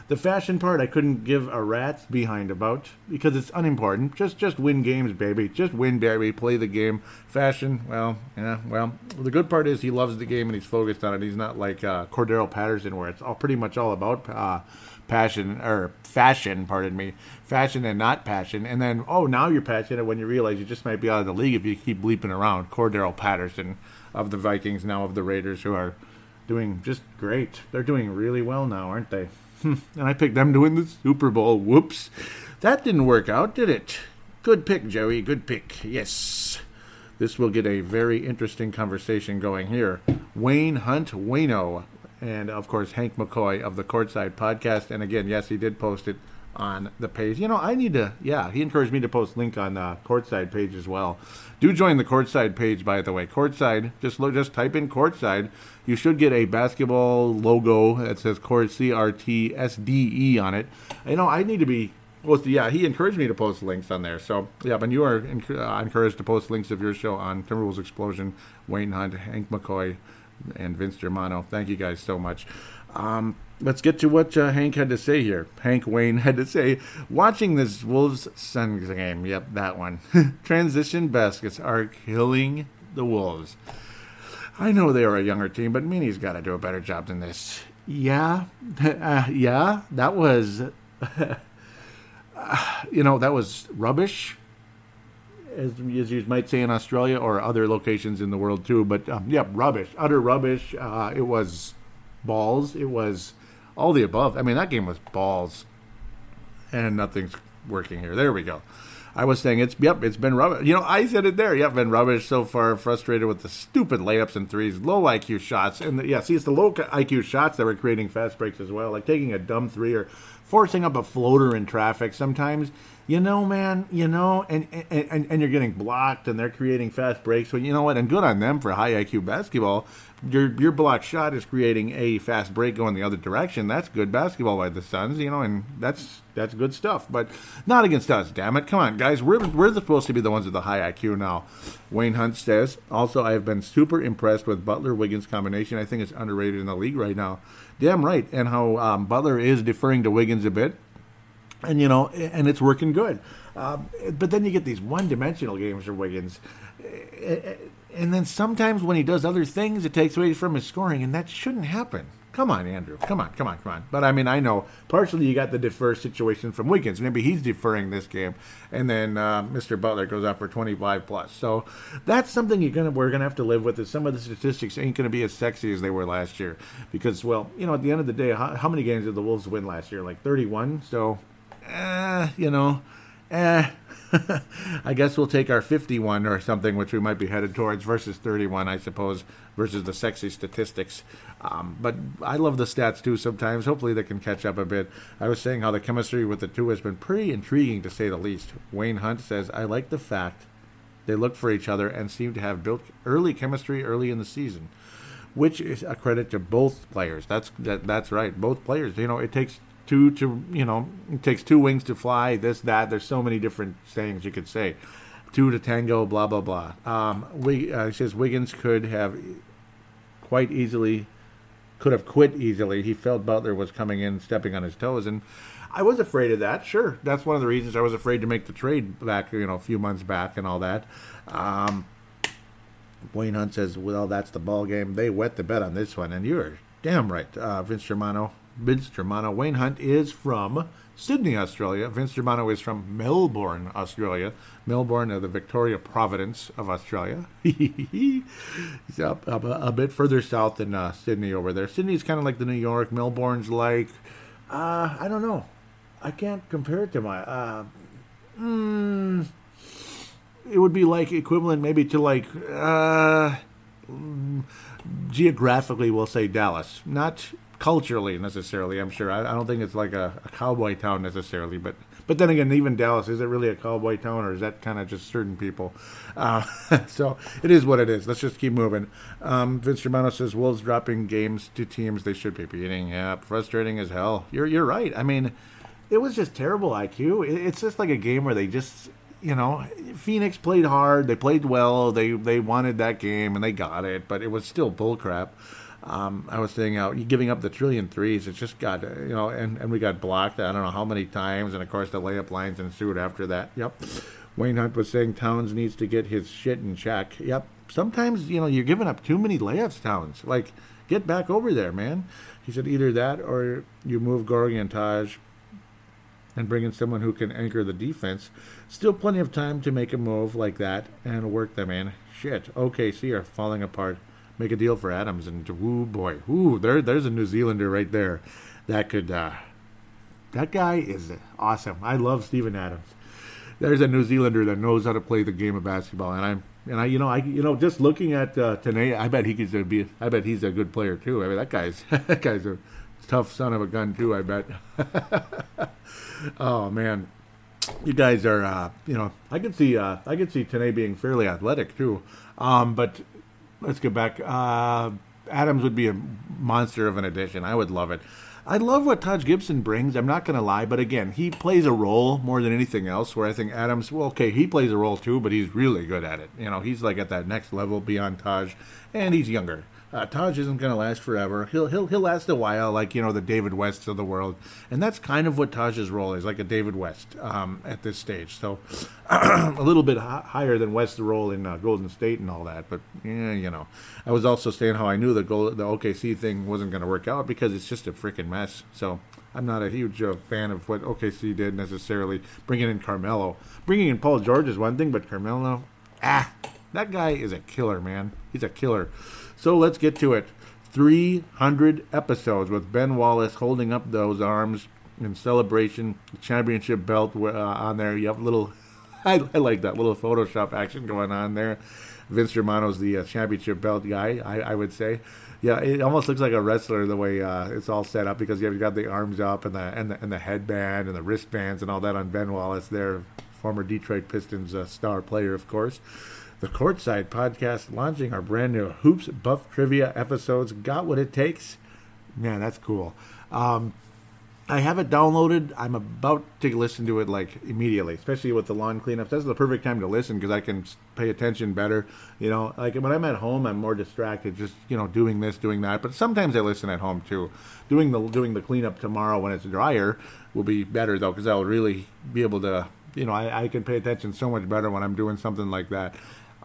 the fashion part, I couldn't give a rat's behind about because it's unimportant. Just just win games, baby. Just win, baby. Play the game. Fashion, well, yeah, well. The good part is he loves the game and he's focused on it. He's not like uh, Cordarrelle Patterson, where it's all pretty much all about uh, passion or fashion. Pardon me, fashion and not passion. And then oh, now you're passionate when you realize you just might be out of the league if you keep bleeping around. Cordarrelle Patterson of the Vikings, now of the Raiders, who are doing just great. They're doing really well now, aren't they? and I picked them to win the Super Bowl. Whoops. That didn't work out, did it? Good pick, Joey. Good pick. Yes. This will get a very interesting conversation going here. Wayne Hunt Wayno, and of course Hank McCoy of the Courtside Podcast. And again, yes, he did post it on the page. You know, I need to. Yeah, he encouraged me to post link on the Courtside page as well. Do join the Courtside page, by the way. Courtside, just look, just type in Courtside. You should get a basketball logo that says Court C R T S D E on it. You know, I need to be well, yeah, he encouraged me to post links on there. So, yeah, but you are uh, encouraged to post links of your show on Timberwolves Explosion, Wayne Hunt, Hank McCoy, and Vince Germano. Thank you guys so much. Um, let's get to what uh, Hank had to say here. Hank Wayne had to say, watching this Wolves Suns game, yep, that one. Transition baskets are killing the Wolves. I know they are a younger team, but Meany's got to do a better job than this. Yeah, uh, yeah, that was. you know, that was rubbish, as, as, you might say in Australia or other locations in the world too. But um, yeah, rubbish, utter rubbish. Uh, it was balls. It was all the above. I mean, that game was balls, and nothing's working here. There we go. I was saying it's yep, it's been rubbish. You know, I said it there. Yep, been rubbish so far. Frustrated with the stupid layups and threes, low IQ shots, and the, yeah, see, it's the low IQ shots that were creating fast breaks as well, like taking a dumb three or forcing up a floater in traffic sometimes you know man you know and, and and you're getting blocked and they're creating fast breaks so you know what and good on them for high iq basketball your your block shot is creating a fast break going the other direction that's good basketball by the suns you know and that's that's good stuff but not against us damn it come on guys we're we're supposed to be the ones with the high iq now wayne hunt says also i have been super impressed with butler wiggins combination i think it's underrated in the league right now Damn right. And how um, Butler is deferring to Wiggins a bit. And, you know, and it's working good. Um, but then you get these one dimensional games for Wiggins. And then sometimes when he does other things, it takes away from his scoring, and that shouldn't happen. Come on, Andrew. Come on, come on, come on. But I mean, I know partially you got the defer situation from Wiggins. Maybe he's deferring this game, and then uh, Mr. Butler goes out for 25 plus. So that's something you're gonna we're gonna have to live with. Is some of the statistics ain't gonna be as sexy as they were last year because, well, you know, at the end of the day, how, how many games did the Wolves win last year? Like 31. So, eh, you know, eh. I guess we'll take our 51 or something, which we might be headed towards, versus 31, I suppose, versus the sexy statistics. Um, but I love the stats too sometimes. Hopefully they can catch up a bit. I was saying how the chemistry with the two has been pretty intriguing to say the least. Wayne Hunt says, I like the fact they look for each other and seem to have built early chemistry early in the season. Which is a credit to both players. That's that, that's right. Both players. You know, it takes two to you know it takes two wings to fly this that there's so many different sayings you could say. Two to tango blah blah blah. Um, we uh, says wiggins could have quite easily could have quit easily. He felt butler was coming in stepping on his toes and i was afraid of that sure. That's one of the reasons i was afraid to make the trade back you know a few months back and all that. Um, wayne hunt says well that's the ball game they wet the bet on this one and you're damn right. Uh, vince germano Vince Germano. Wayne Hunt is from Sydney, Australia. Vince Germano is from Melbourne, Australia. Melbourne, uh, the Victoria Providence of Australia. He's up, up a, a, bit further south than uh, Sydney over there. Sydney's kind of like the New York. Melbourne's like, uh, I don't know. I can't compare it to my. Uh, mm, it would be like equivalent maybe to like. Uh, mm, geographically, we'll say Dallas. Not culturally necessarily. I'm sure. I, I don't think it's like a, a, cowboy town necessarily, but but then again, even Dallas is it really a cowboy town, or is that kind of just certain people? Uh, so it is what it is. Let's just keep moving. Um, Vince Germano says Wolves dropping games to teams they should be beating. Yeah, frustrating as hell. You're you're right. I mean, it was just terrible IQ. It, it's just like a game where they just you know, Phoenix played hard. They played well. They they wanted that game and they got it, but it was still bullcrap. Um, I was saying, uh, giving up the trillion threes, it's just got, you know, and, and we got blocked, I don't know how many times, and of course the layup lines ensued after that. Yep. Wayne Hunt was saying Towns needs to get his shit in check. Yep. Sometimes, you know, you're giving up too many layups, Towns. Like, get back over there, man. He said either that or you move Gorgui and Taj and bring in someone who can anchor the defense. Still plenty of time to make a move like that and work them in. Shit, OKC are falling apart make a deal for Adams, and woo boy, woo, there, there's a New Zealander right there that could. Uh, that guy is awesome. I love Steven Adams. There's a New Zealander that knows how to play the game of basketball, and I'm and I, you know, I, you know, just looking at uh, Tane, I bet he could be. I bet he's a good player too. I mean, that guy's that guy's a tough son of a gun too. I bet. oh man, you guys are, uh, you know, I can see, uh, I can see Tane being fairly athletic too. Um, but let's get back. Uh, Adams would be a monster of an addition. I would love it. I love what Taj Gibson brings. I'm not going to lie, but again, he plays a role more than anything else. Where I think Adams, well, okay, he plays a role too, but he's really good at it. You know, he's like at that next level beyond Taj, and he's younger. Uh, Taj isn't going to last forever. He'll he'll he'll last a while, like you know the David Wests of the world, and that's kind of what Taj's role is, like a David West um, at this stage. So a little bit h- higher than West's role in uh, Golden State and all that. But yeah, you know, I was also saying how I knew the goal, the OKC thing wasn't going to work out because it's just a freaking mess. So I'm not a huge uh, fan of what OKC did necessarily. Bringing in Carmelo, bringing in Paul George is one thing, but Carmelo, ah, that guy is a killer, man. He's a killer. So let's get to it. 300 episodes with Ben Wallace holding up those arms in celebration, championship belt uh, on there. You have a little, I, I, like that little Photoshop action going on there. Vince Germano's the uh, championship belt guy, I, I, would say. Yeah, it almost looks like a wrestler the way uh, it's all set up because you've got the arms up and the, and the and the headband and the wristbands and all that on Ben Wallace there, former Detroit Pistons uh, star player, of course the Courtside Podcast launching our brand new Hoops Buff Trivia episodes. Got what it takes? Man, that's cool. Um, I have it downloaded. I'm about to listen to it like immediately, especially with the lawn cleanup. That's the perfect time to listen because I can pay attention better. You know, like when I'm at home, I'm more distracted, just you know, doing this, doing that. But sometimes I listen at home too. Doing the doing the cleanup tomorrow when it's drier will be better though, because I'll really be able to. You know, I, I can pay attention so much better when I'm doing something like that.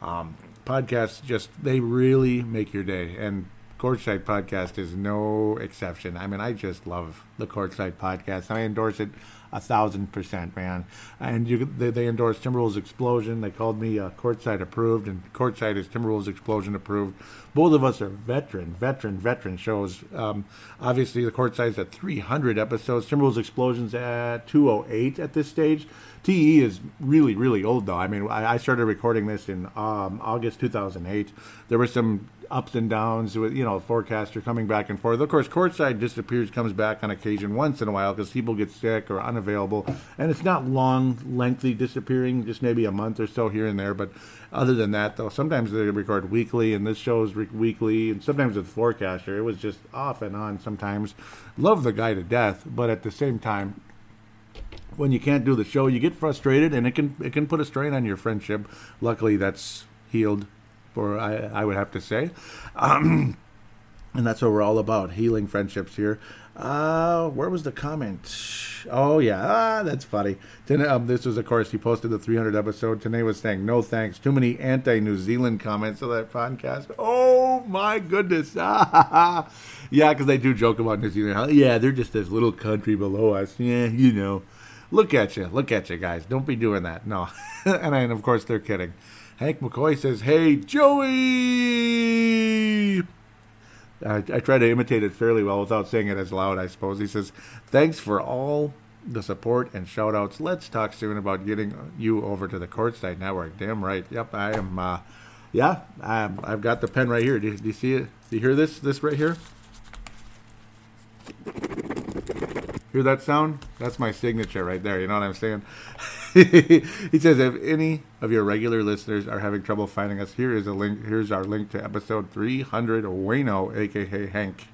Um, podcasts just they really make your day, and Courtside Podcast is no exception. I mean, I just love the Courtside Podcast. I endorse it a thousand percent, man. And you, they, they endorse Timberwolves Explosion. They called me uh, Courtside approved, and Courtside is Timberwolves Explosion approved. Both of us are veteran, veteran, veteran shows. Um, obviously, the Courtside's at 300 episodes. Timberwolves Explosion's at 208 at this stage. TE is really, really old, though. I mean, I, I started recording this in um, August 2008. There were some ups and downs with, you know, forecaster coming back and forth. Of course, courtside disappears, comes back on occasion once in a while because people get sick or unavailable. And it's not long, lengthy disappearing, just maybe a month or so here and there. But other than that, though, sometimes they record weekly, and this show's re- weekly, and sometimes with forecaster. It was just off and on sometimes. Love the guy to death, but at the same time, when you can't do the show, you get frustrated, and it can it can put a strain on your friendship. Luckily, that's healed, for I I would have to say, um, and that's what we're all about: healing friendships here. Uh, where was the comment? Oh yeah, ah, that's funny. Tene, um, this was, of course, he posted the 300 episode. Tene was saying, "No thanks." Too many anti-New Zealand comments on that podcast. Oh my goodness! yeah, because they do joke about New Zealand. Yeah, they're just this little country below us. Yeah, you know. Look at you. Look at you guys. Don't be doing that. No. and, and of course, they're kidding. Hank McCoy says, Hey, Joey! I, I try to imitate it fairly well without saying it as loud, I suppose. He says, Thanks for all the support and shout outs. Let's talk soon about getting you over to the Courtside Network. Damn right. Yep, I am. Uh, yeah, i I've got the pen right here. Do, do you see it? Do you hear this? This right here? Hear that sound? That's my signature right there. You know what I'm saying? he says, if any of your regular listeners are having trouble finding us, here is a link. Here's our link to episode 300. Wayno, aka Hank.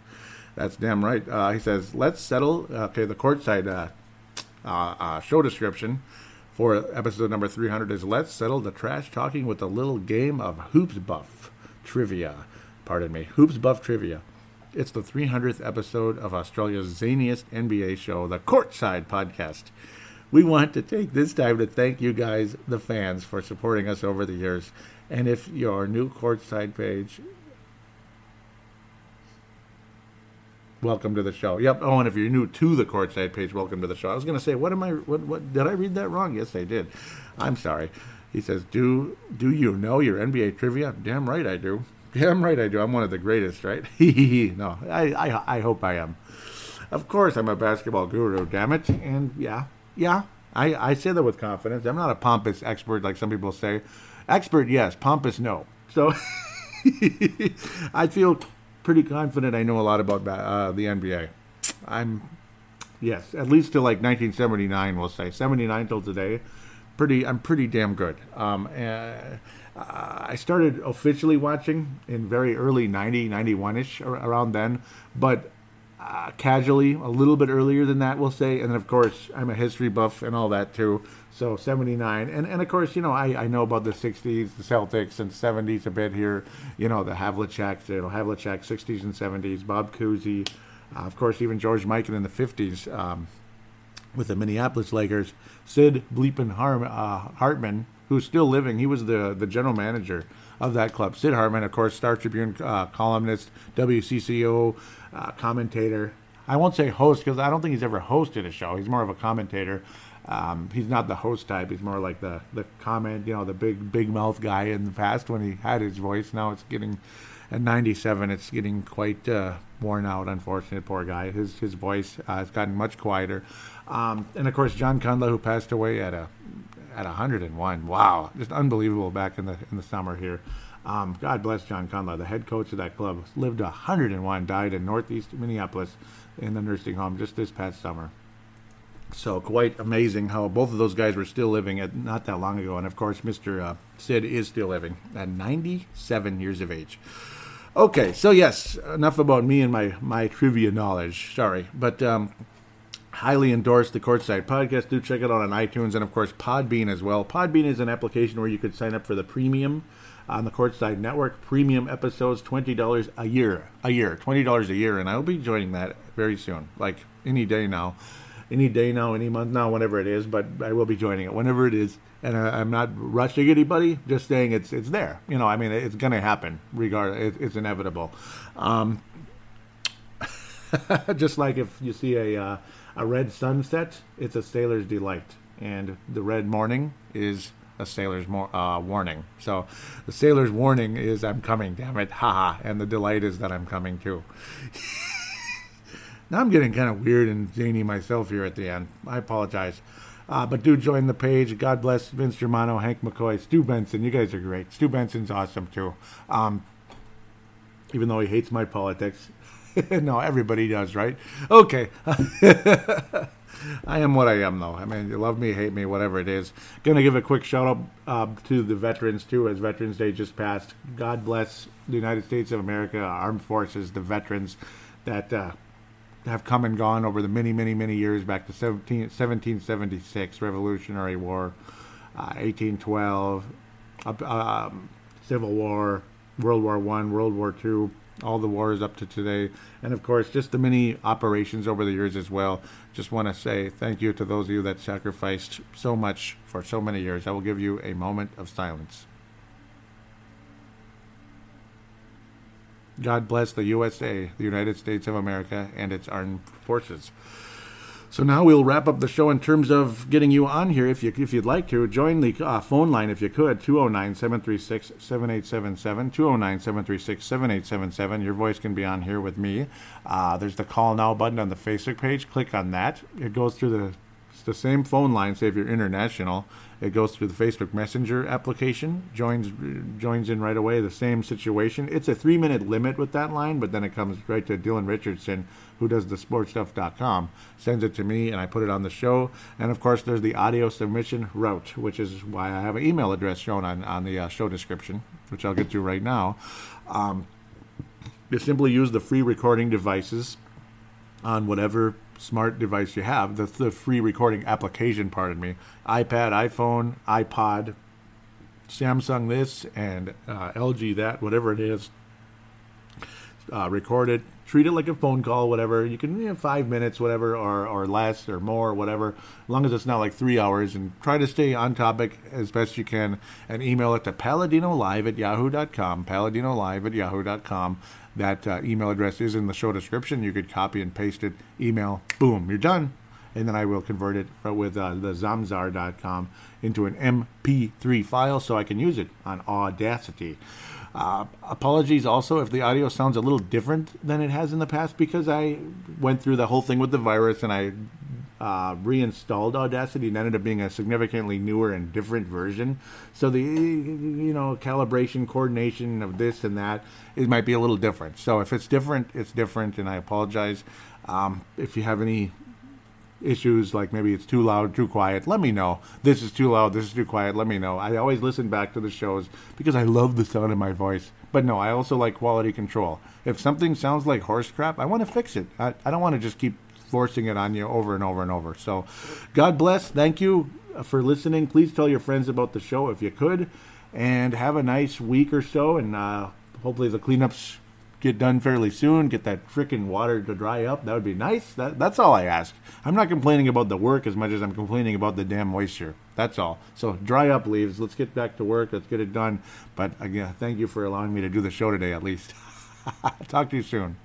That's damn right. Uh, he says, let's settle. Okay, the courtside uh, uh, uh show description for episode number 300 is let's settle the trash talking with a little game of hoops buff trivia. Pardon me, hoops buff trivia. It's the 300th episode of Australia's zaniest NBA show, the Courtside Podcast. We want to take this time to thank you guys, the fans, for supporting us over the years. And if your new Courtside page, welcome to the show. Yep. Oh, and if you're new to the Courtside page, welcome to the show. I was going to say, what am I? What? What? Did I read that wrong? Yes, I did. I'm sorry. He says, "Do do you know your NBA trivia?" Damn right I do. Damn right I do. I'm one of the greatest, right? no, I, I, I hope I am. Of course, I'm a basketball guru, damn it. And yeah, yeah, I, I say that with confidence. I'm not a pompous expert like some people say. Expert, yes. Pompous, no. So I feel pretty confident I know a lot about uh, the NBA. I'm, yes, at least till like 1979, we'll say. 79 till today. Pretty, I'm pretty damn good. Um, uh, I started officially watching in very early 90, 91 ish, around then. But uh, casually a little bit earlier than that, we'll say. And then, of course, I'm a history buff and all that too. So 79. And, and of course, you know, I, I know about the 60s, the Celtics, and 70s a bit here. You know, the Havlicek, you know, Havlicek 60s and 70s, Bob Cousy. Uh, of course, even George Mikan in the 50s um, with the Minneapolis Lakers. Sid Bleepin uh, Hartman, who's still living. He was the, the general manager of that club. Sid Hartman, of course, Star Tribune uh, columnist, WCCO uh, commentator. I won't say host because I don't think he's ever hosted a show. He's more of a commentator. Um, he's not the host type. He's more like the the comment, you know, the big big mouth guy in the past when he had his voice. Now it's getting at 97, it's getting quite uh, worn out. Unfortunate, poor guy. His his voice uh, has gotten much quieter. Um, and of course, John Kundla, who passed away at a at 101. Wow, just unbelievable back in the in the summer here. Um, God bless John Kundla, the head coach of that club. Lived 101, died in northeast Minneapolis in the nursing home just this past summer. So quite amazing how both of those guys were still living at not that long ago. And of course, Mr. Uh, Sid is still living at 97 years of age. Okay, so yes, enough about me and my, my trivia knowledge. Sorry. But um, highly endorse the Courtside Podcast. Do check it out on iTunes and, of course, Podbean as well. Podbean is an application where you could sign up for the premium on the Courtside Network. Premium episodes, $20 a year. A year. $20 a year. And I'll be joining that very soon, like any day now. Any day now, any month now, whenever it is, but I will be joining it whenever it is. And I, am not rushing anybody, just saying it's it's there. You know, I mean, it's going to happen. Regardless, it, it's inevitable. Um, just like if you see a uh, a red sunset, it's a sailor's delight, and the red morning is a sailor's mo- uh, warning. So the sailor's warning is I'm coming, damn it, haha, and the delight is that I'm coming too. now I'm getting kind of weird and zany myself here at the end. I apologize. Uh, but do join the page. God bless Vince Germano, Hank McCoy, Stu Benson. You guys are great. Stu Benson's awesome too. Um, even though he hates my politics. no, everybody does, right? Okay. I am what I am, though. I mean, you love me, hate me, whatever it is. Gonna give a quick shout out uh, to the veterans too, as Veterans Day just passed. God bless the United States of America, armed forces, the veterans that uh, have come and gone over the many, many, many years back to 17, 1776, Revolutionary War, uh, 1812, um, Civil War, World War One, World War Two all the wars up to today, and of course, just the many operations over the years as well. Just want to say thank you to those of you that sacrificed so much for so many years. I will give you a moment of silence. God bless the USA, the United States of America, and its armed forces. So now we'll wrap up the show in terms of getting you on here if you if you'd like to join the uh, phone line if you could 209-736-7877 209-736-7877 your voice can be on here with me. Uh, there's the call now button on the Facebook page. Click on that. It goes through the the same phone line. Say if you're international, it goes through the Facebook Messenger application, joins joins in right away. The same situation. It's a three minute limit with that line, but then it comes right to Dylan Richardson who does the sportstuff.com, sends it to me and I put it on the show. And of course, there's the audio submission route, which is why I have an email address shown on, on the uh, show description, which I'll get to right now. Um, you simply use the free recording devices on whatever smart device you have. The, the free recording application, pardon me, iPad, iPhone, iPod, Samsung this, and uh, LG that, whatever it is. Uh, record it, treat it like a phone call, whatever. You can, you know, five minutes, whatever, or, or less or more, whatever, as long as it's not like three hours. And try to stay on topic as best you can and email it to paladinolive at yahoo.com, paladinolive at yahoo.com. That uh, email address is in the show description. You could copy and paste it, email, boom, you're done. And then I will convert it with uh, the zamzar.com into an MP3 file so I can use it on Audacity. Uh, apologies also if the audio sounds a little different than it has in the past because I went through the whole thing with the virus and I uh, reinstalled Audacity and ended up being a significantly newer and different version. So the you know calibration, coordination of this and that it might be a little different. So if it's different, it's different, and I apologize. Um, if you have any issues like maybe it's too loud, too quiet, let me know. This is too loud, this is too quiet, let me know. I always listen back to the shows because I love the sound of my voice. But no, I also like quality control. If something sounds like horse crap, I want to fix it. I, I don't want to just keep forcing it on you over and over and over. So, God bless. Thank you for listening. Please tell your friends about the show if you could. And have a nice week or so. And uh, hopefully the cleanups get done fairly soon. Get that freaking water to dry up. That would be nice. That, that's all I ask. I'm not complaining about the work as much as I'm complaining about the damn moisture. That's all. So dry up leaves. Let's get back to work. Let's get it done. But again, thank you for allowing me to do the show today at least. Talk to you soon.